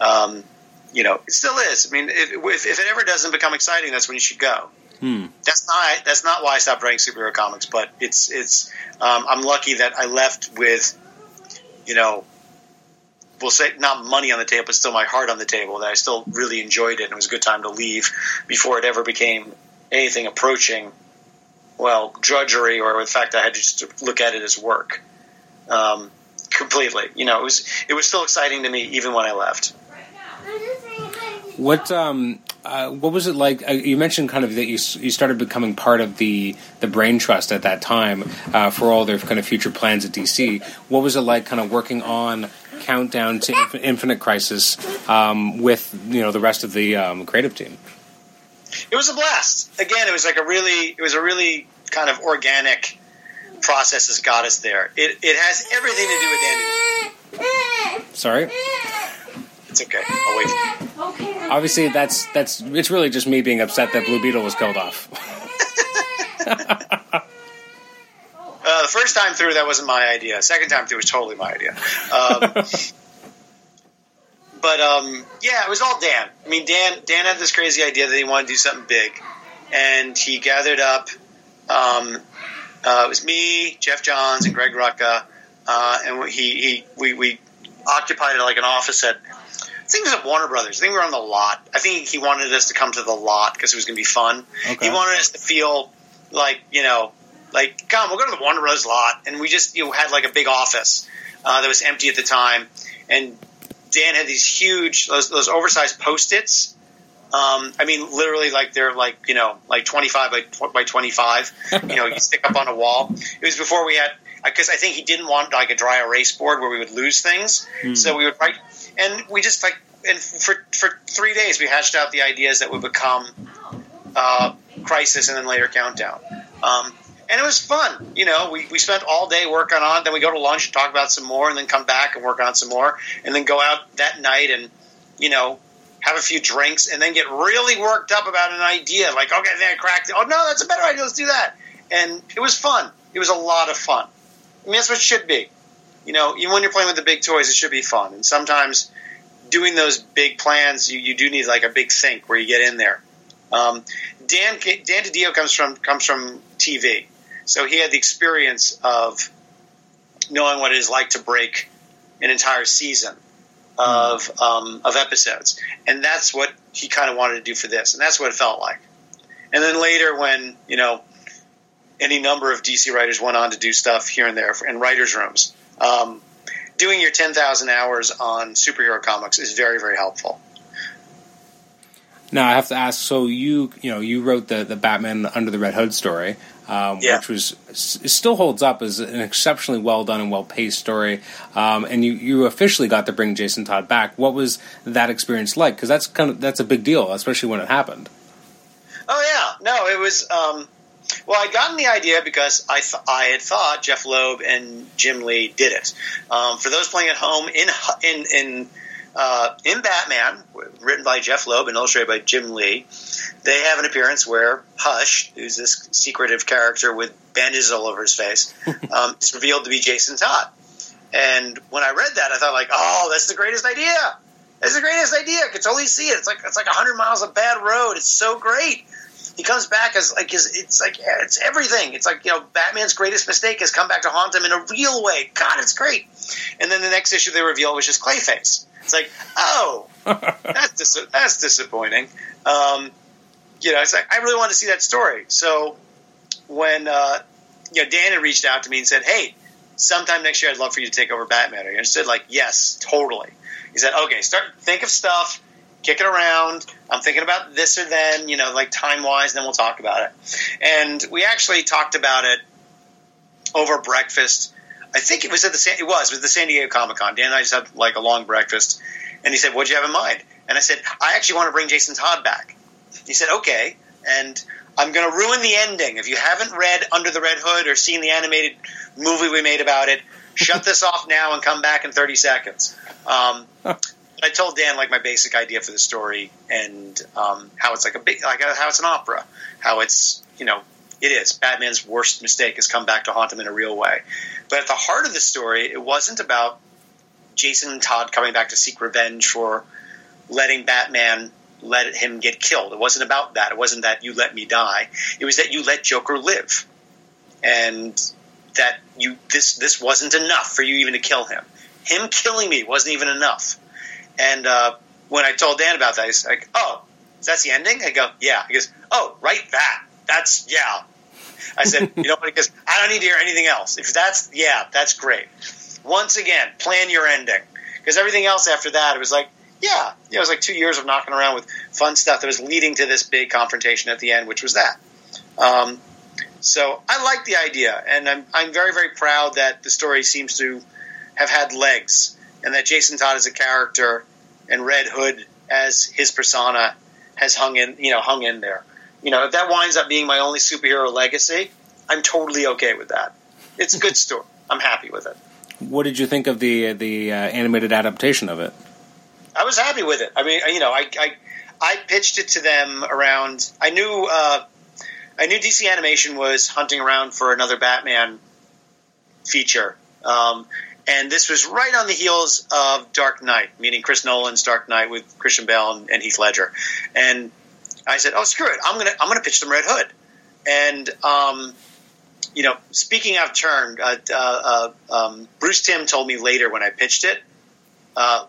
Um, you know, it still is. I mean, if, if, if, it ever doesn't become exciting, that's when you should go. Hmm. That's not that's not why I stopped writing superhero comics, but it's it's um, I'm lucky that I left with, you know, we'll say not money on the table, but still my heart on the table. That I still really enjoyed it, and it was a good time to leave before it ever became anything approaching, well, drudgery, or in fact, I had to just look at it as work. Um, completely, you know, it was it was still exciting to me even when I left. What um, uh, what was it like? Uh, you mentioned kind of that you you started becoming part of the the Brain Trust at that time uh, for all their kind of future plans at DC. What was it like, kind of working on Countdown to Infinite Crisis um, with you know the rest of the um, creative team? It was a blast. Again, it was like a really it was a really kind of organic process that's got us there. It it has everything to do with Andy. Sorry. It's okay. I'll wait. Okay. Obviously, that's that's it's really just me being upset that Blue Beetle was killed off. Uh, the first time through, that wasn't my idea. Second time through was totally my idea. Um, but um, yeah, it was all Dan. I mean, Dan Dan had this crazy idea that he wanted to do something big, and he gathered up. Um, uh, it was me, Geoff Johns, and Greg Rucka, uh, and he, he we, we occupied like an office at I think it was at Warner Brothers. I think we were on the lot. I think he wanted us to come to the lot because it was going to be fun. Okay. He wanted us to feel like you know, like come, we'll go to the Warner Brothers lot, and we just you know, had like a big office uh, that was empty at the time, and Dan had these huge those, those oversized post its. Um, I mean, literally, like they're like you know, like twenty five by by twenty five. you know, you stick up on a wall. It was before we had because I think he didn't want like a dry erase board where we would lose things. So we would write, and we just like, and for for three days we hatched out the ideas that would become uh, Crisis and then later Countdown. Um, and it was fun. You know, we, we spent all day working on. it. Then we go to lunch and talk about some more, and then come back and work on some more, and then go out that night and you know have a few drinks, and then get really worked up about an idea. Like, okay, then I cracked it. Oh no, that's a better idea. Let's do that. And it was fun. It was a lot of fun. I mean, that's what it should be. You know, even when you're playing with the big toys, it should be fun. And sometimes doing those big plans, you, you do need like a big think where you get in there. Um, Dan Dan DiDio comes from comes from TV, so he had the experience of knowing what it is like to break an entire season of um, of episodes, and that's what he kind of wanted to do for this, and that's what it felt like. And then later, when you know any number of DC writers went on to do stuff here and there in writers' rooms, um, doing your ten thousand hours on superhero comics is very very helpful. Now I have to ask. So you, you know, you wrote the the Batman Under the Red Hood story, um, Yeah. which was still holds up as an exceptionally well done and well paced story. Um, and you you officially got to bring Jason Todd back. What was that experience like? Because that's kind of that's a big deal, especially when it happened. Oh yeah, no, it was. Um, well, I'd gotten the idea because I th- I had thought Jeph Loeb and Jim Lee did it. Um, for those playing at home, in in in uh, in Batman, written by Jeph Loeb and illustrated by Jim Lee, they have an appearance where Hush, who's this secretive character with bandages all over his face, um, is revealed to be Jason Todd. And when I read that, I thought like, oh, that's the greatest idea. That's the greatest idea. I could totally see it. It's like it's like hundred miles of bad road. It's so great. He comes back as like his. It's like yeah, it's everything. It's like you know, Batman's greatest mistake has come back to haunt him in a real way. God, it's great. And then the next issue they reveal was just Clayface. It's like, oh, that's dis- that's disappointing. Um, you know, it's like I really want to see that story. So when uh, you know Dan had reached out to me and said, "Hey, sometime next year, I'd love for you to take over Batman." I said, "Like, yes, totally." He said, "Okay, start think of stuff, kick it around. I'm thinking about this or then, you know, like time wise, then we'll talk about it." And we actually talked about it over breakfast. I think it was at the San, it was with the San Diego Comic Con. Dan and I just had like a long breakfast, and he said, "What'd you have in mind?" And I said, "I actually want to bring Jason Todd back." He said, "Okay," and I'm going to ruin the ending. If you haven't read Under the Red Hood or seen the animated movie we made about it, shut this off now and come back in 30 seconds. Um, I told Dan like my basic idea for the story and um, how it's like a big, like how it's an opera, how it's you know it is Batman's worst mistake has come back to haunt him in a real way. But at the heart of the story, it wasn't about Jason Todd coming back to seek revenge for letting Batman let him get killed. It wasn't about that. It wasn't that you let me die. It was that you let Joker live, and that you this this wasn't enough for you even to kill him. Him killing me wasn't even enough. And uh, when I told Dan about that, he's like, "Oh, that's the ending." I go, "Yeah." He goes, "Oh, write that. That's yeah." I said, "You know what?" He goes, "I don't need to hear anything else. If that's yeah, that's great." Once again, plan your ending because everything else after that, it was like, yeah, it was like two years of knocking around with fun stuff that was leading to this big confrontation at the end, which was that. Um, so I like the idea, and I'm I'm very very proud that the story seems to have had legs, and that Jason Todd as a character and Red Hood as his persona has hung in you know hung in there. You know, if that winds up being my only superhero legacy, I'm totally okay with that. It's a good story. I'm happy with it. What did you think of the the uh, animated adaptation of it? I was happy with it. I mean, you know, I I, I pitched it to them around. I knew uh, I knew DC Animation was hunting around for another Batman feature, um, and this was right on the heels of Dark Knight, meaning Chris Nolan's Dark Knight with Christian Bale and, and Heath Ledger. And I said, "Oh, screw it! I'm gonna I'm gonna pitch them Red Hood." And um, you know, speaking out of turn, uh, uh, uh, um, Bruce Timm told me later when I pitched it. Uh,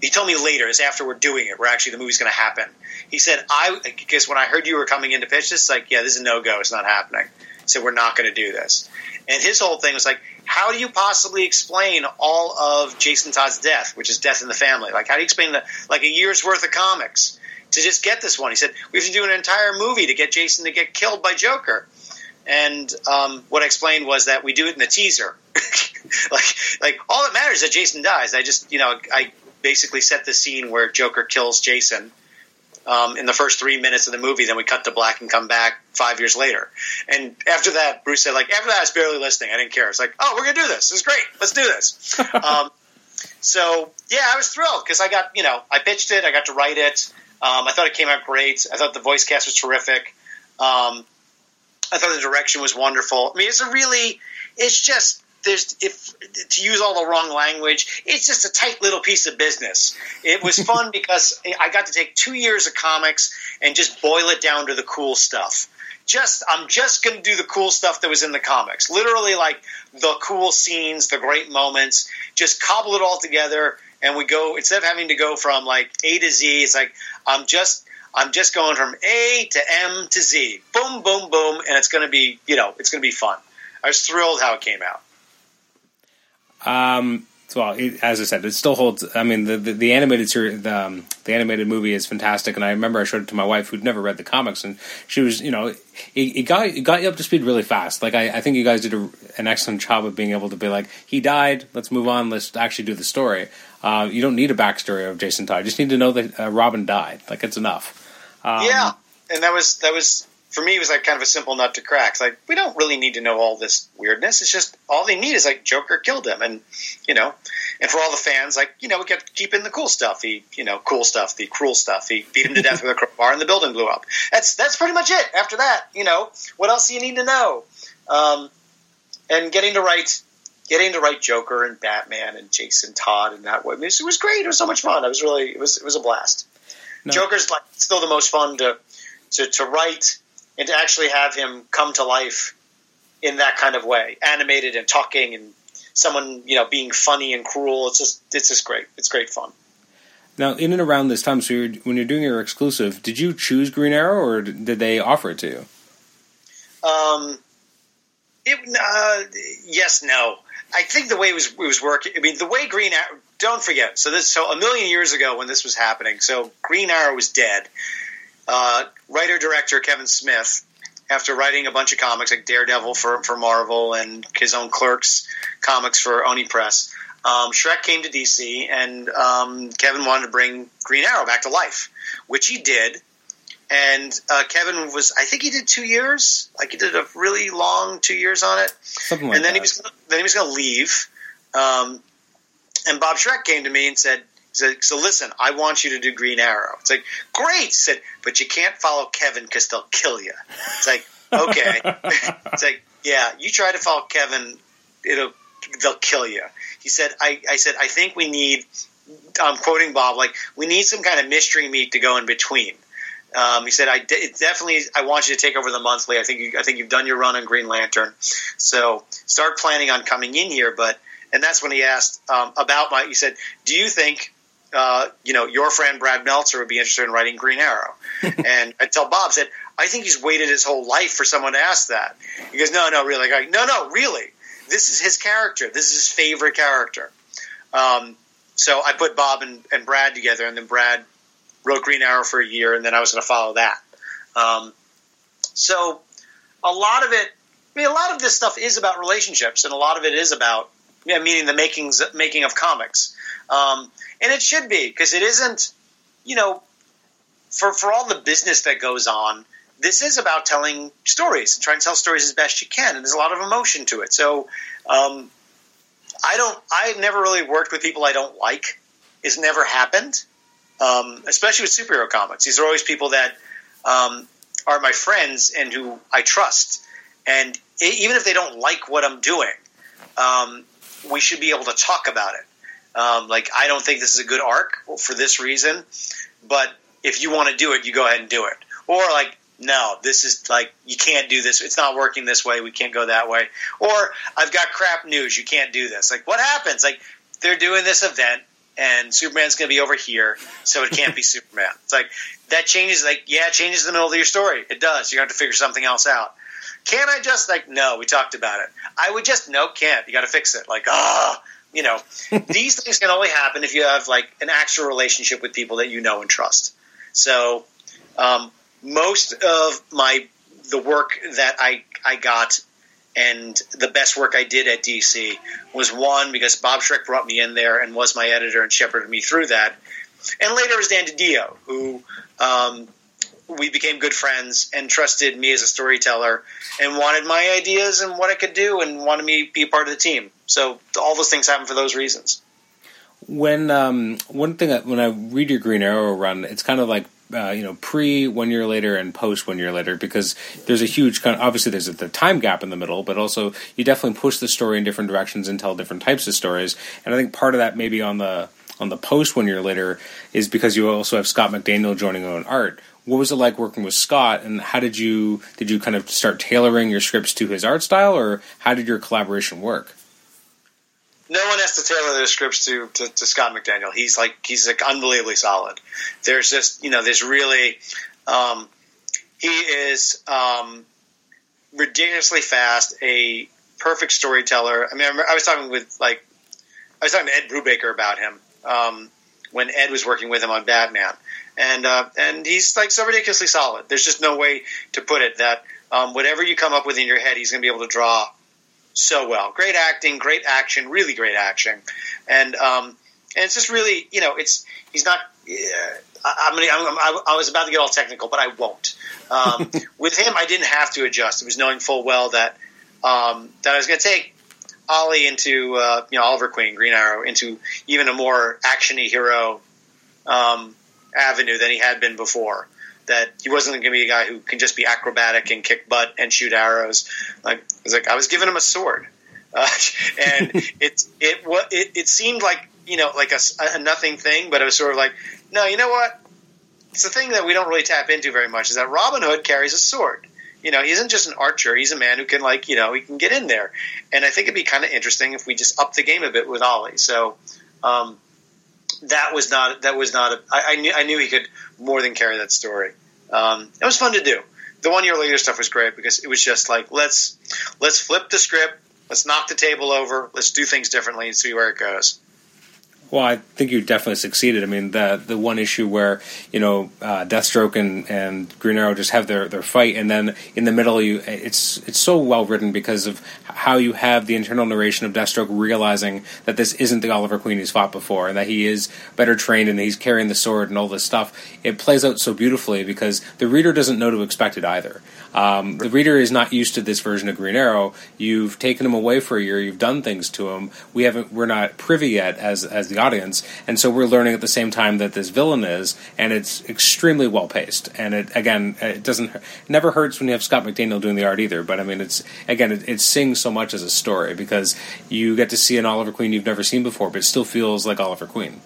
he told me later, is after we're doing it, where actually the movie's going to happen. He said, I, because when I heard you were coming in to pitch this, like, yeah, this is no go. It's not happening. Said, we're not going to do this. And his whole thing was like, how do you possibly explain all of Jason Todd's death, which is death in the family? Like, how do you explain the, like a year's worth of comics to just get this one? He said, we have to do an entire movie to get Jason to get killed by Joker. And um, what I explained was that we do it in the teaser. like, like all that matters is that Jason dies. I just, you know, I basically set the scene where Joker kills Jason um, in the first three minutes of the movie. Then we cut to black and come back five years later. And after that, Bruce said, like, after that, I was barely listening. I didn't care. It's like, oh, we're going to do this. Is great. Let's do this. um, so, yeah, I was thrilled because I got, you know, I pitched it. I got to write it. Um, I thought it came out great. I thought the voice cast was terrific. Um, I thought the direction was wonderful. I mean, it's a really, it's just there's if to use all the wrong language, it's just a tight little piece of business. It was fun because I got to take two years of comics and just boil it down to the cool stuff. Just I'm just going to do the cool stuff that was in the comics. Literally, like the cool scenes, the great moments. Just cobble it all together, and we go instead of having to go from like A to Z. It's like I'm just I'm just going from A to M to Z. Boom, boom, boom, and it's going to be you know it's going to be fun. I was thrilled how it came out. Um, well, it, as I said, it still holds. I mean, the the, the animated series, the, um, the animated movie is fantastic, and I remember I showed it to my wife who'd never read the comics, and she was, you know, it, it got it got you up to speed really fast. Like I, I think you guys did a, an excellent job of being able to be like, he died, let's move on, let's actually do the story. Uh, you don't need a backstory of Jason Todd; you just need to know that uh, Robin died. Like it's enough. Um, yeah, and that was that was for me, it was like kind of a simple nut to crack. It's like we don't really need to know all this weirdness. It's just all they need is like Joker killed him, and you know, and for all the fans, like you know, we kept keeping the cool stuff. He, you know, cool stuff, the cruel stuff. He beat him to death with a crowbar, and the building blew up. That's that's pretty much it. After that, you know, what else do you need to know? Um, and getting to write, getting to write Joker and Batman and Jason Todd and that way, it was great. It was so much fun. I was really, it was it was a blast. No. Joker's like still the most fun to to, to write and to actually have him come to life in that kind of way, animated and talking and someone you know being funny and cruel. It's just it's just great. It's great fun. Now, in and around this time, so you're, when you're doing your exclusive, did you choose Green Arrow or did they offer it to you? Um, it uh, yes, no. I think the way it was it was working. I mean, the way Green Arrow. Don't forget. So this so a million years ago when this was happening. So Green Arrow was dead uh, writer director Kevin Smith, after writing a bunch of comics like Daredevil for, for Marvel and his own Clerks comics for Oni Press, um, Schreck came to DC and um, Kevin wanted to bring Green Arrow back to life, which he did. And uh, Kevin was, I think he did two years. Like he did a really long two years on it. Something like and then that. he was then he was going to leave. Um, and Bob Schreck came to me and said, said, so listen, I want you to do Green Arrow. It's like, great. Said, but you can't follow Kevin because they'll kill you. It's like, okay. it's like, yeah, you try to follow Kevin, it'll, they'll kill you. He said, I, I said, I think we need, I'm quoting Bob, like, we need some kind of mystery meat to go in between. Um, he said, "I de- definitely, I want you to take over the monthly. I think, you, I think you've done your run on Green Lantern, so start planning on coming in here." But, and that's when he asked um, about my. He said, "Do you think uh, you know, your friend Brad Meltzer would be interested in writing Green Arrow. and I tell Bob, said, I think he's waited his whole life for someone to ask that. He goes, no, no, really. Go, no, no, really. This is his character. This is his favorite character. Um, so I put Bob and, and, Brad together, and then Brad wrote Green Arrow for a year, and then I was going to follow that. Um, so a lot of it, I mean, a lot of this stuff is about relationships, and a lot of it is about, yeah, meaning the makings, making of comics. Um, and it should be because it isn't, you know, for for all the business that goes on. This is about telling stories and trying to tell stories as best you can, and there's a lot of emotion to it. So, um, I don't. I've never really worked with people I don't like. It's never happened, um, especially with superhero comics. These are always people that um, are my friends and who I trust. And even if they don't like what I'm doing, um, we should be able to talk about it. Um, like, I don't think this is a good arc for this reason, but if you want to do it, you go ahead and do it. Or like, no, this is like you can't do this. It's not working this way. We can't go that way. Or I've got crap news. You can't do this. Like, what happens? Like, they're doing this event. and Superman's going to be over here, so it can't be Superman. It's like that changes. Like, yeah, it changes the middle of your story. It does. You're going to have to figure something else out. Can I just like no? We talked about it. I would just no, can't. You got to fix it. Like ah, you know, these things can only happen if you have like an actual relationship with people that you know and trust. So, um, most of my the work that I I got and the best work I did at DC was one because Bob Schreck brought me in there and was my editor and shepherded me through that. And later was Dan DiDio, who um, we became good friends and trusted me as a storyteller and wanted my ideas and what I could do and wanted me to be a part of the team. So all those things happen for those reasons. When um, one thing that, when I read your Green Arrow run, it's kind of like uh, you know pre one year later and post one year later because there's a huge kind of, obviously there's a, the time gap in the middle but also you definitely push the story in different directions and tell different types of stories and i think part of that maybe on the on the post one year later is because you also have scott mcdaniel joining on art what was it like working with scott and how did you did you kind of start tailoring your scripts to his art style or how did your collaboration work no one has to tailor their scripts to, to, to, Scott McDaniel. He's like he's like unbelievably solid. There's just you know there's really um, he is um, ridiculously fast, a perfect storyteller. I mean, I, I, was talking with like I was talking to Ed Brubaker about him um, when Ed was working with him on Batman, and uh, and he's like so ridiculously solid. There's just no way to put it that um, whatever you come up with in your head, he's going to be able to draw so well. Great acting, great action, really great action, and um, and it's just really you know it's he's not. Uh, I, I'm, I'm, I was about to get all technical, but I won't. Um, with him, I didn't have to adjust. It was knowing full well that um, that I was going to take Ollie into uh, you know Oliver Queen, Green Arrow, into even a more actiony hero um, avenue than he had been before that he wasn't going to be a guy who can just be acrobatic and kick butt and shoot arrows. Like I was like I was giving him a sword, uh, and it it what it, it seemed like you know like a, a nothing thing, but it was sort of like no, you know what? It's the thing that we don't really tap into very much is that Robin Hood carries a sword. You know, he isn't just an archer; he's a man who can like you know he can get in there. And I think it'd be kind of interesting if we just up the game a bit with Ollie. So. Um, that was not that was not a, I, I knew I knew he could more than carry that story. Um, it was fun to do. The one year later stuff was great because it was just like let's let's flip the script, let's knock the table over, let's do things differently and see where it goes. Well, I think you definitely succeeded. I mean, the the one issue where you know uh, Deathstroke and, and Green Arrow just have their, their fight, and then in the middle, you it's it's so well written because of how you have the internal narration of Deathstroke realizing that this isn't the Oliver Queen he's fought before, and that he is better trained, and he's carrying the sword and all this stuff. It plays out so beautifully because the reader doesn't know to expect it either. Um, the reader is not used to this version of Green Arrow. You've taken him away for a year. You've done things to him. We haven't. We're not privy yet as as the audience, and so we're learning at the same time that this villain is, and it's extremely well paced. And it again, it doesn't never hurts when you have Scott McDaniel doing the art either. But I mean, it's again, it, it sings so much as a story because you get to see an Oliver Queen you've never seen before, but it still feels like Oliver Queen.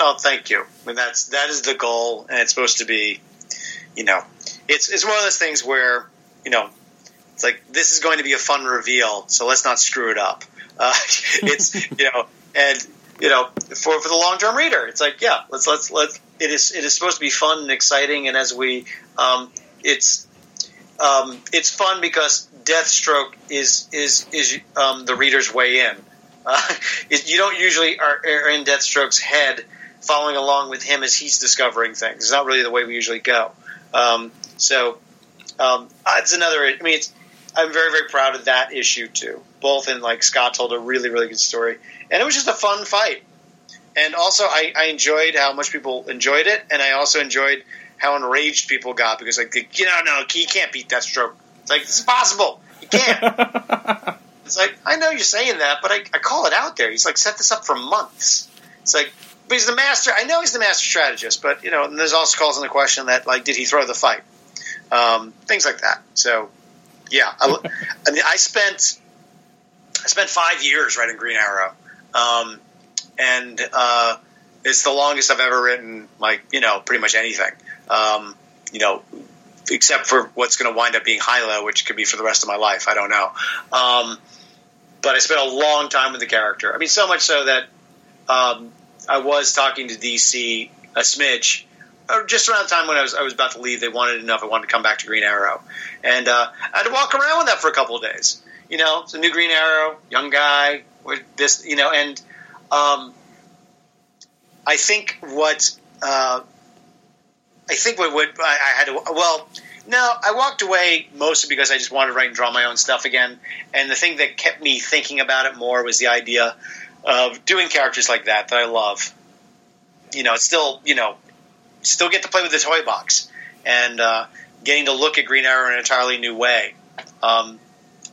Oh, thank you. I mean, that's that is the goal, and it's supposed to be, you know, it's it's one of those things where you know it's like this is going to be a fun reveal, so let's not screw it up. Uh, it's you know, and you know, for for the long term reader, it's like yeah, let's let's let's it is it is supposed to be fun and exciting, and as we um, it's um, it's fun because Deathstroke is is is um, the reader's way in. Uh, it, you don't usually are, are in Deathstroke's head following along with him as he's discovering things. It's not really the way we usually go. Um, so um, it's another. I mean, I'm very very proud of that issue too. Both in like Scott told a really really good story, and it was just a fun fight. And also, I, I enjoyed how much people enjoyed it, and I also enjoyed how enraged people got because like you know no he can't beat Deathstroke. It's like it's impossible. He can't. it's like I know you're saying that, but I, I call it out there. He's like set this up for months. It's like but he's the master. I know he's the master strategist, but you know, and there's also calls in the question that like, did he throw the fight? Um, things like that. So, yeah, I, I, mean, I spent I spent five years writing Green Arrow, um, and uh, it's the longest I've ever written. Like you know, pretty much anything. Um, you know, except for what's going to wind up being Hilo, which could be for the rest of my life. I don't know. Um, but I spent a long time with the character. I mean, so much so that um, I was talking to DC a smidge, just around the time when I was I was about to leave. They wanted if I wanted to come back to Green Arrow, and uh, I had to walk around with that for a couple of days. You know, it's a new Green Arrow, young guy with this, you know, and um, I think what uh, I think what would I, I had to well. No, I walked away mostly because I just wanted to write and draw my own stuff again. And the thing that kept me thinking about it more was the idea of doing characters like that that I love. You know, it's still you know, still get to play with the toy box and uh, getting to look at Green Arrow in an entirely new way. Um,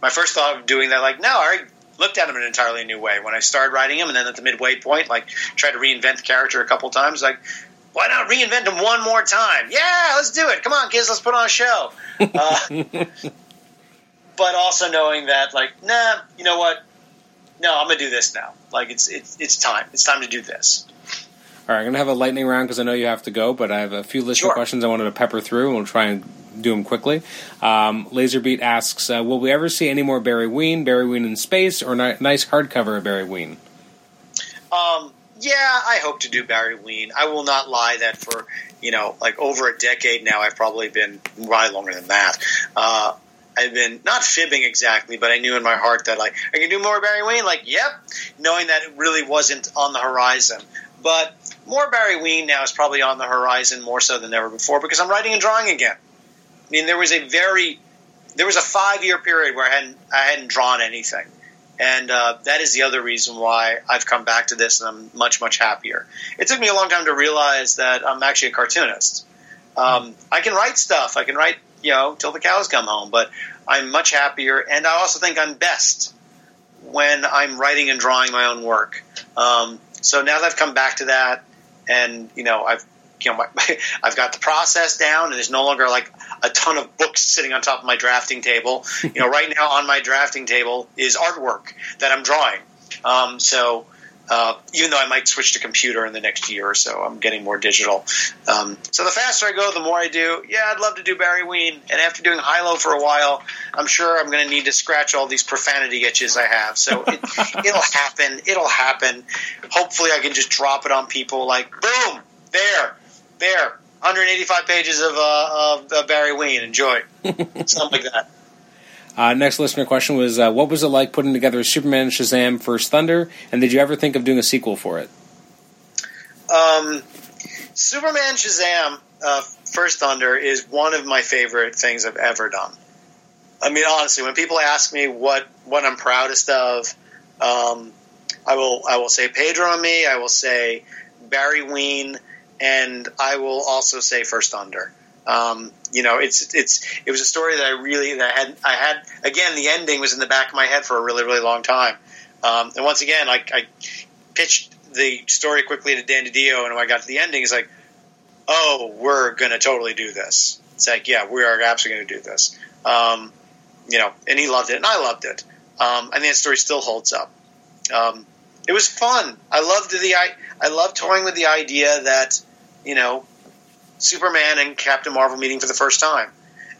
my first thought of doing that, like, no, I already looked at him in an entirely new way when I started writing him, and then at the midway point, like, tried to reinvent the character a couple times, like. Why not reinvent him one more time? Yeah, let's do it. Come on, kids, let's put on a show. Uh, but also knowing that, like, nah, you know what? No, I'm gonna do this now. Like, it's it's it's time. It's time to do this. All right, I'm going to have a lightning round because I know you have to go, but I have a few listener Sure. questions I wanted to pepper through, and we'll try and do them quickly. Um, Laserbeat asks, uh, will we ever see any more Barry Ween, Barry Ween in space, or ni- nice hardcover of Barry Ween? Um, yeah, I hope to do Barry Ween. I will not lie that for you know like over a decade now, I've probably been probably longer than that. Uh, I've been not fibbing exactly, but I knew in my heart that like I can do more Barry Ween. Like, yep, knowing that it really wasn't on the horizon. But more Barry Ween now is probably on the horizon more so than ever before because I'm writing and drawing again. I mean, there was a very there was a five year period where I hadn't I hadn't drawn anything. And uh, that is the other reason why I've come back to this, and I'm much, much happier. It took me a long time to realize that I'm actually a cartoonist. Um, I can write stuff. I can write, you know, till the cows come home. But I'm much happier, and I also think I'm best when I'm writing and drawing my own work. Um, so now that I've come back to that, and you know, I've you know, my, I've got the process down, and there's no longer like a ton of books sitting on top of my drafting table. You know, right now on my drafting table is artwork that I'm drawing. Um, so uh, even though I might switch to computer in the next year or so, I'm getting more digital. Um, so the faster I go, the more I do. Yeah, I'd love to do Barry Ween, and after doing Hilo for a while, I'm sure I'm going to need to scratch all these profanity itches I have. So it, it'll happen. It'll happen. Hopefully, I can just drop it on people like boom, there, there. 185 pages of, uh, of uh, Barry Ween. Enjoy. Something like that. Uh, next listener question was, uh, what was it like putting together Superman Shazam First Thunder, and did you ever think of doing a sequel for it? Um, Superman Shazam uh, First Thunder is one of my favorite things I've ever done. I mean, honestly, when people ask me what what I'm proudest of, um, I will I will say Pedro and me. I will say Barry Ween, and I will also say First Thunder. Um, you know, it's it's it was a story that I really that I had I had again the ending was in the back of my head for a really really long time. Um, and once again, I, I pitched the story quickly to Dan DiDio, and when I got to the ending, he's like, "Oh, we're to totally do this." It's like, "Yeah, we are absolutely to do this." Um, you know, and he loved it, and I loved it. Um, think that story still holds up. Um, it was fun. I loved the I I loved toying with the idea that you know Superman and Captain Marvel meeting for the first time,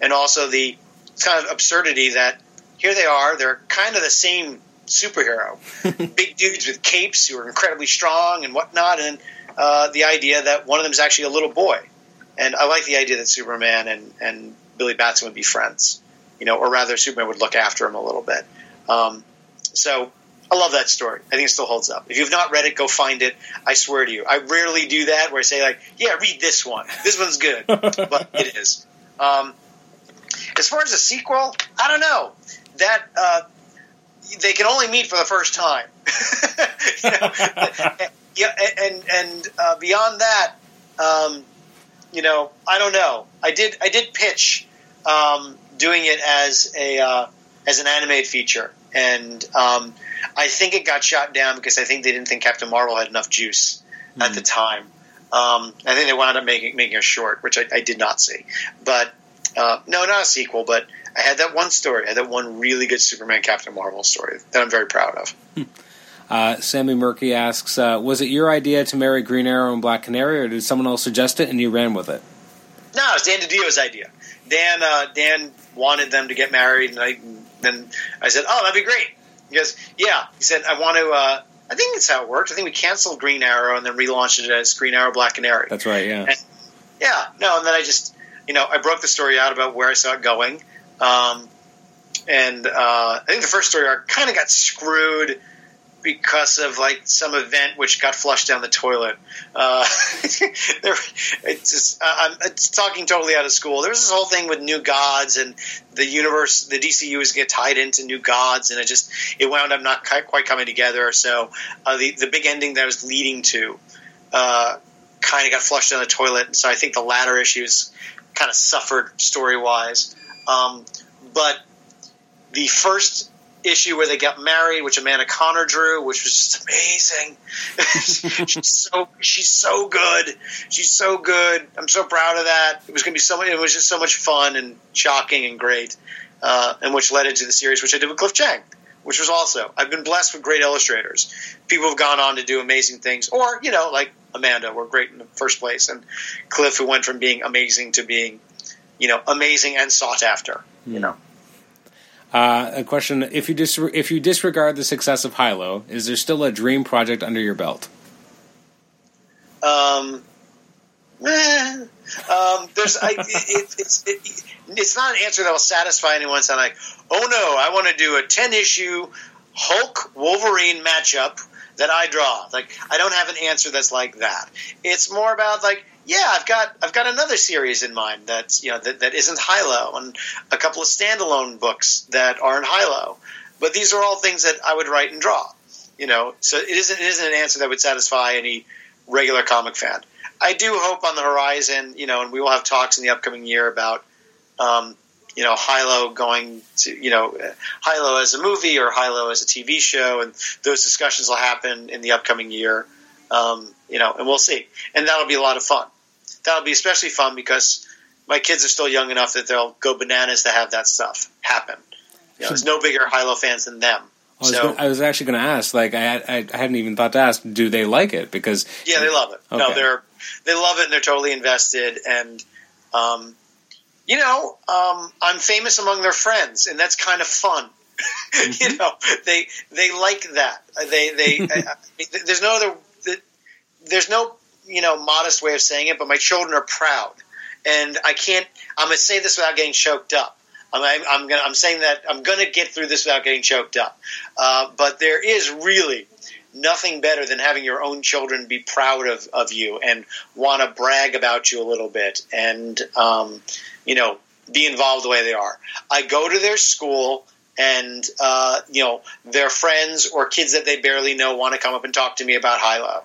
and also the kind of absurdity that here they are, they're kind of the same superhero, big dudes with capes who are incredibly strong and whatnot, and uh, the idea that one of them is actually a little boy, and I like the idea that Superman and and Billy Batson would be friends, you know, or rather Superman would look after him a little bit. Um, so I love that story. I think it still holds up. If you've not read it, go find it. I swear to you, I rarely do that where I say like, "Yeah, read this one. This one's good," but it is. Um, as far as a sequel, I don't know that uh, they can only meet for the first time. you know? yeah, and and uh, beyond that, um, you know, I don't know. I did I did pitch um, doing it as a uh, as an animated feature, and um, I think it got shot down because I think they didn't think Captain Marvel had enough juice at the time. Um, I think they wound up making making a short, which I, I did not see. But uh, no, not a sequel. But I had that one story. I had that one really good Superman Captain Marvel story that I'm very proud of. Uh, Sammy Murky asks, uh, was it your idea to marry Green Arrow and Black Canary, or did someone else suggest it and you ran with it? No, it was Dan DiDio's idea. Dan uh, Dan wanted them to get married, and I then I said, "Oh, that'd be great." He goes, "Yeah." He said, "I want to. Uh, I think that's how it worked. I think we canceled Green Arrow and then relaunched it as Green Arrow Black Canary. That's right. Yeah. And- yeah, no, and then I just, you know, I broke the story out about where I saw it going. Um, and uh, I think the first story arc kind of got screwed because of like some event which got flushed down the toilet. Uh, it's just, I'm it's talking totally out of school. There was this whole thing with new gods and the universe, the DCU was get tied into new gods, and it just it wound up not quite quite coming together. So uh, the the big ending that I was leading to uh, kind of got flushed down the toilet, and so I think the latter issues kind of suffered story wise. Um, but the first issue where they got married, which Amanda Conner drew, which was just amazing. she's so she's so good. She's so good. I'm so proud of that. It was going to be so. It was just so much fun and shocking and great, uh, and which led into the series, which I did with Cliff Chiang. Which was also I've been blessed with great illustrators. People have gone on to do amazing things, or you know, like Amanda, were great in the first place, and Cliff, who went from being amazing to being, you know, amazing and sought after. You know. Uh, a question: If you dis- if you disregard the success of Hilo, is there still a dream project under your belt? Um, eh, um, there's I, it, it's it, it's not an answer that will satisfy anyone. Saying like, oh no, I want to do a ten issue Hulk Wolverine matchup that I draw. Like I don't have an answer that's like that. It's more about like yeah, I've got I've got another series in mind that's you know that, that isn't Hilo and a couple of standalone books that aren't Hilo. But these are all things that I would write and draw. You know, so it isn't it isn't an answer that would satisfy any regular comic fan. I do hope on the horizon, you know, and we will have talks in the upcoming year about, um, you know, Hilo going to, you know, Hilo as a movie or Hilo as a TV show, and those discussions will happen in the upcoming year. Um, you know, and we'll see, and that'll be a lot of fun. That'll be especially fun because my kids are still young enough that they'll go bananas to have that stuff happen. You know, there's no bigger Hilo fans than them. I was, So- gonna, I was actually going to ask. Like, I, I, I hadn't even thought to ask. Do they like it? Because Yeah, they love it. No, they're they love it and they're totally invested. And um, you know, um, I'm famous among their friends, and that's kind of fun. you know, they they like that. They they I, I, there's no other there's no you know modest way of saying it, but my children are proud, and I can't. I'm gonna say this without getting choked up. I'm, I'm, I'm gonna. I'm saying that I'm gonna get through this without getting choked up. Uh, but there is really nothing better than having your own children be proud of, of you and want to brag about you a little bit and um, you know be involved the way they are. I go to their school and uh, you know their friends or kids that they barely know want to come up and talk to me about Hilo.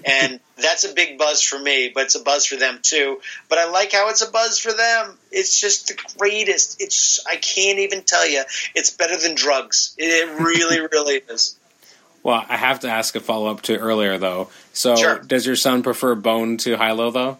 and that's a big buzz for me, but it's a buzz for them too. But I like how it's a buzz for them. It's just the greatest. It's I can't even tell you. It's better than drugs. It really, really is. Well, I have to ask a follow up to earlier though. So, Sure. does your son prefer Bone to Hilo though?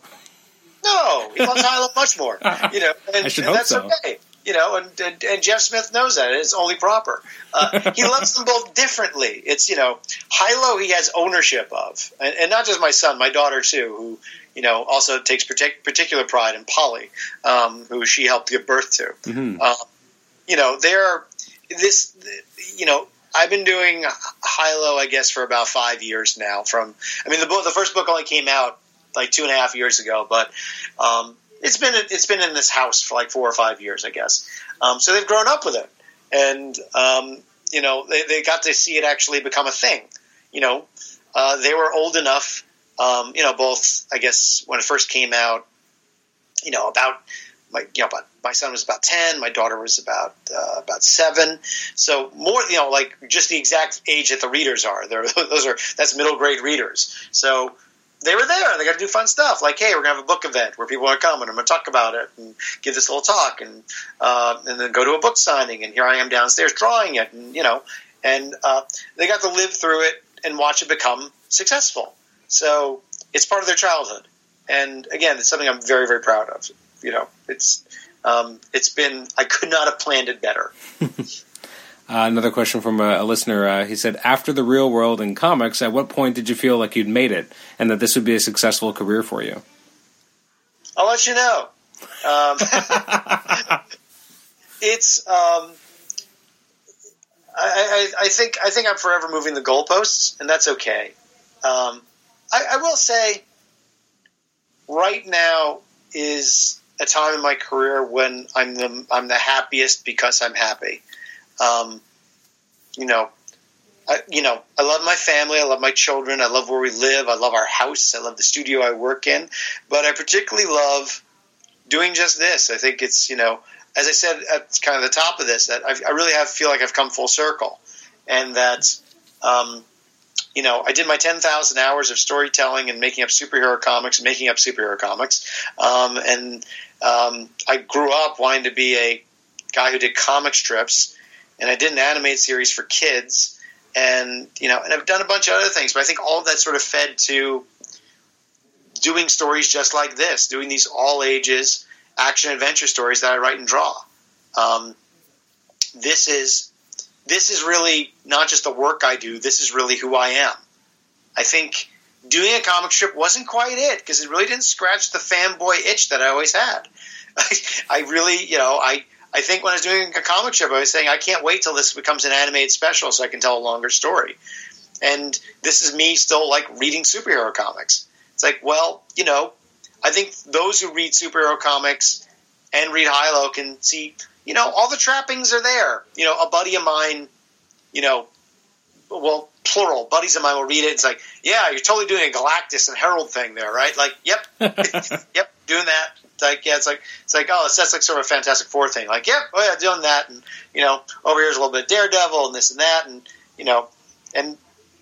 No, he loves Hilo much more. You know, and, I should hope that's so. okay. You know, and, and and Jeff Smith knows that. It's only proper. Uh, he loves them both differently. It's you know, Hilo he has ownership of, and, and not just my son, my daughter too, who you know also takes partic- particular pride in Polly, um, who she helped give birth to. Mhm. Um, you know, they're this. You know, I've been doing Hilo, I guess, for about five years now. From I mean, the book, the first book only came out like two and a half years ago, but um, it's been it's been in this house for like four or five years, I guess. Um, so they've grown up with it, and um, you know they, they got to see it actually become a thing. You know, uh, they were old enough. Um, you know, both I guess when it first came out. You know, about my you know about my son was about ten, my daughter was about uh, about seven. So more you know like just the exact age that the readers are. They're, those are that's middle grade readers. So they were there. They got to do fun stuff. Like, hey, we're gonna have a book event where people are coming. And I'm gonna talk about it and give this little talk, and uh, and then go to a book signing. And here I am downstairs drawing it, and you know, and uh, they got to live through it and watch it become successful. So it's part of their childhood, and again, it's something I'm very very proud of. You know, it's um, it's been I could not have planned it better. Uh, another question from a, a listener. Uh, he said, "After the real world and comics, at what point did you feel like you'd made it, and that this would be a successful career for you?" I'll let you know. Um, it's um, I, I, I think I think I'm forever moving the goalposts, and that's okay. Um, I, I will say, right now is a time in my career when I'm the I'm the happiest because I'm happy. Um, you know, I, you know, I love my family. I love my children. I love where we live. I love our house. I love the studio I work in. But I particularly love doing just this. I think it's you know, as I said at kind of the top of this, that I've, I really have feel like I've come full circle, and that um, you know, I did my 10,000 hours of storytelling and making up superhero comics making up superhero comics. Um, and um, I grew up wanting to be a guy who did comic strips, and I did an animated series for kids. And, you know, and I've done a bunch of other things, but I think all that sort of fed to doing stories just like this, doing these all ages action adventure stories that I write and draw. Um, this is this is really not just the work I do. This is really who I am. I think doing a comic strip wasn't quite it because it really didn't scratch the fanboy itch that I always had. I, really, you know, I I think when I was doing a comic strip, I was saying I can't wait till this becomes an animated special so I can tell a longer story. And this is me still like reading superhero comics. It's like, well, you know, I think those who read superhero comics and read Hilo can see you know, all the trappings are there. You know, a buddy of mine, you know, well, plural, buddies of mine will read it. It's like, yeah, you're totally doing a Galactus and Herald thing there, right? Like, yep, yep, doing that. It's like, yeah, it's like, it's like, oh, it's, that's like sort of a Fantastic Four thing. Like, yep, oh yeah, doing that. And, you know, over here's a little bit of Daredevil and this and that. And, you know, and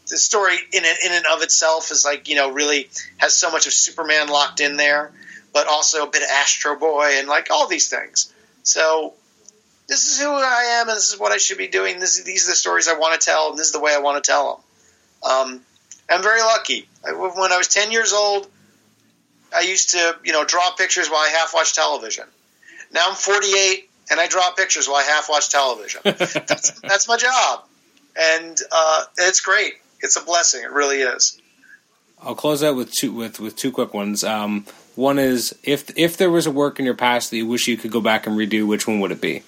the story in and, in and of itself is like, you know, really has so much of Superman locked in there, but also a bit of Astro Boy and like all these things. So this is who I am, and this is what I should be doing. This, these are the stories I want to tell, and this is the way I want to tell them. Um, I'm very lucky. I, when I was 10 years old, I used to, you know, draw pictures while I half watch television. Now I'm 48, and I draw pictures while I half watch television. that's, that's, my job, and uh, it's great. It's a blessing. It really is. I'll close out with two with with two quick ones. Um, one is if if there was a work in your past that you wish you could go back and redo, which one would it be?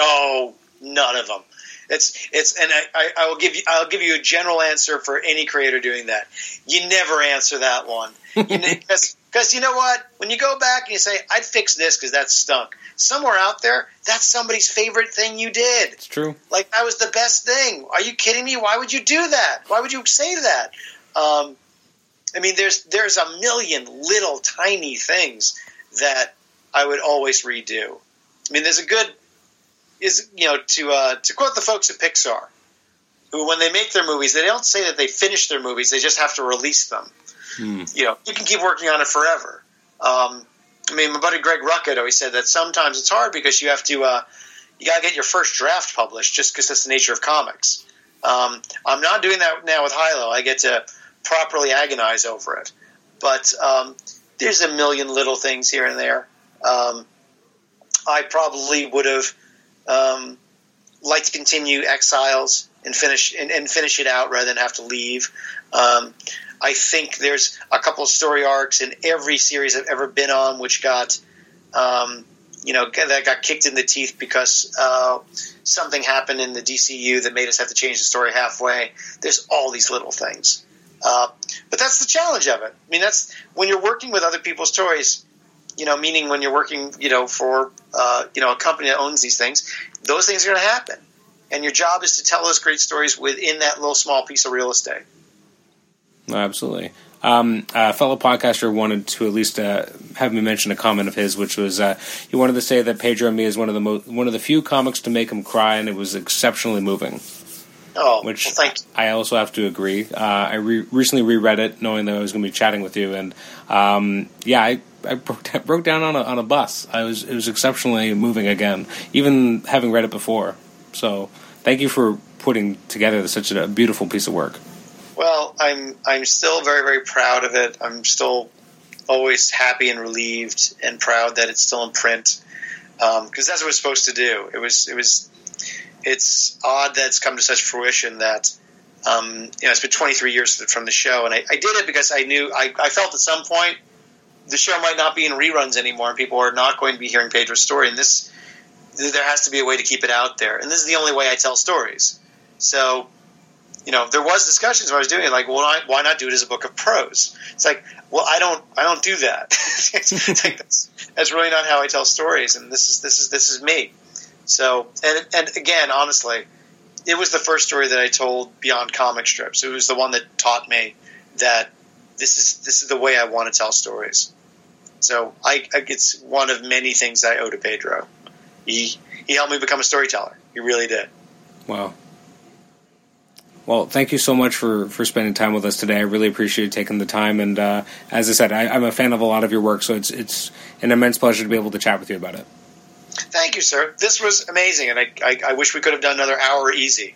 Oh, none of them. It's it's and I, I, will give you I'll give you a general answer for any creator doing that. You never answer that one because you know what when you go back and you say I'd fix this because that stunk. Somewhere out there, that's somebody's favorite thing you did. It's true. Like that was the best thing. Are you kidding me? Why would you do that? Why would you say that? Um, I mean, there's there's a million little tiny things that I would always redo. I mean, there's a good is you know to uh, to quote the folks at Pixar, who when they make their movies, they don't say that they finish their movies; they just have to release them. Hmm. You know, you can keep working on it forever. Um, I mean, my buddy Greg Rucka always said that sometimes it's hard because you have to uh, you got to get your first draft published just because that's the nature of comics. Um, I'm not doing that now with Hilo. I get to properly agonize over it, but um, there's a million little things here and there. Um, I probably would have um, like to continue Exiles and finish and, and, finish it out rather than have to leave. Um, I think there's a couple of story arcs in every series I've ever been on which got um, you know that got kicked in the teeth because uh, something happened in the DCU that made us have to change the story halfway. There's all these little things. Uh, but that's the challenge of it. I mean, that's when you're working with other people's stories you know, meaning when you're working, you know, for uh, you know a company that owns these things, those things are going to happen, and your job is to tell those great stories within that little small piece of real estate. Absolutely. Um, a fellow podcaster wanted to at least uh, have me mention a comment of his, which was uh, he wanted to say that Pedro and me is one of the mo- one of the few comics to make him cry, and it was exceptionally moving. Oh, which well, thank you. I also have to agree. Uh, I re- recently reread it, knowing that I was going to be chatting with you, and um, yeah, I, I broke, broke down on a, on a bus. I was it was exceptionally moving again, even having read it before. So thank you for putting together such a beautiful piece of work. Well, I'm I'm still very very proud of it. I'm still always happy and relieved and proud that it's still in print because um, that's what it's supposed to do. It was it was it's odd that it's come to such fruition that um, you know it's been 23 years from the show, and I, I did it because I knew I, I, felt at some point the show might not be in reruns anymore, and people are not going to be hearing Pedro's story. And this there has to be a way to keep it out there, and this is the only way I tell stories. So, you know, there was discussions when I was doing it, like, well, why, not do it as a book of prose? It's like, well, I don't, I don't do that. it's like, that's, that's really not how I tell stories, and this is this is this is me. So, and and again, honestly, it was the first story that I told beyond comic strips. It was the one that taught me that this is this is the way I want to tell stories. So I, I it's one of many things I owe to Pedro. He he helped me become a storyteller. He really did. Wow. Well, thank you so much for, for spending time with us today. I really appreciate you taking the time. And uh, as I said, I, I'm a fan of a lot of your work, so it's it's an immense pleasure to be able to chat with you about it. Thank you, sir. This was amazing, and I, I, I wish we could have done another hour easy.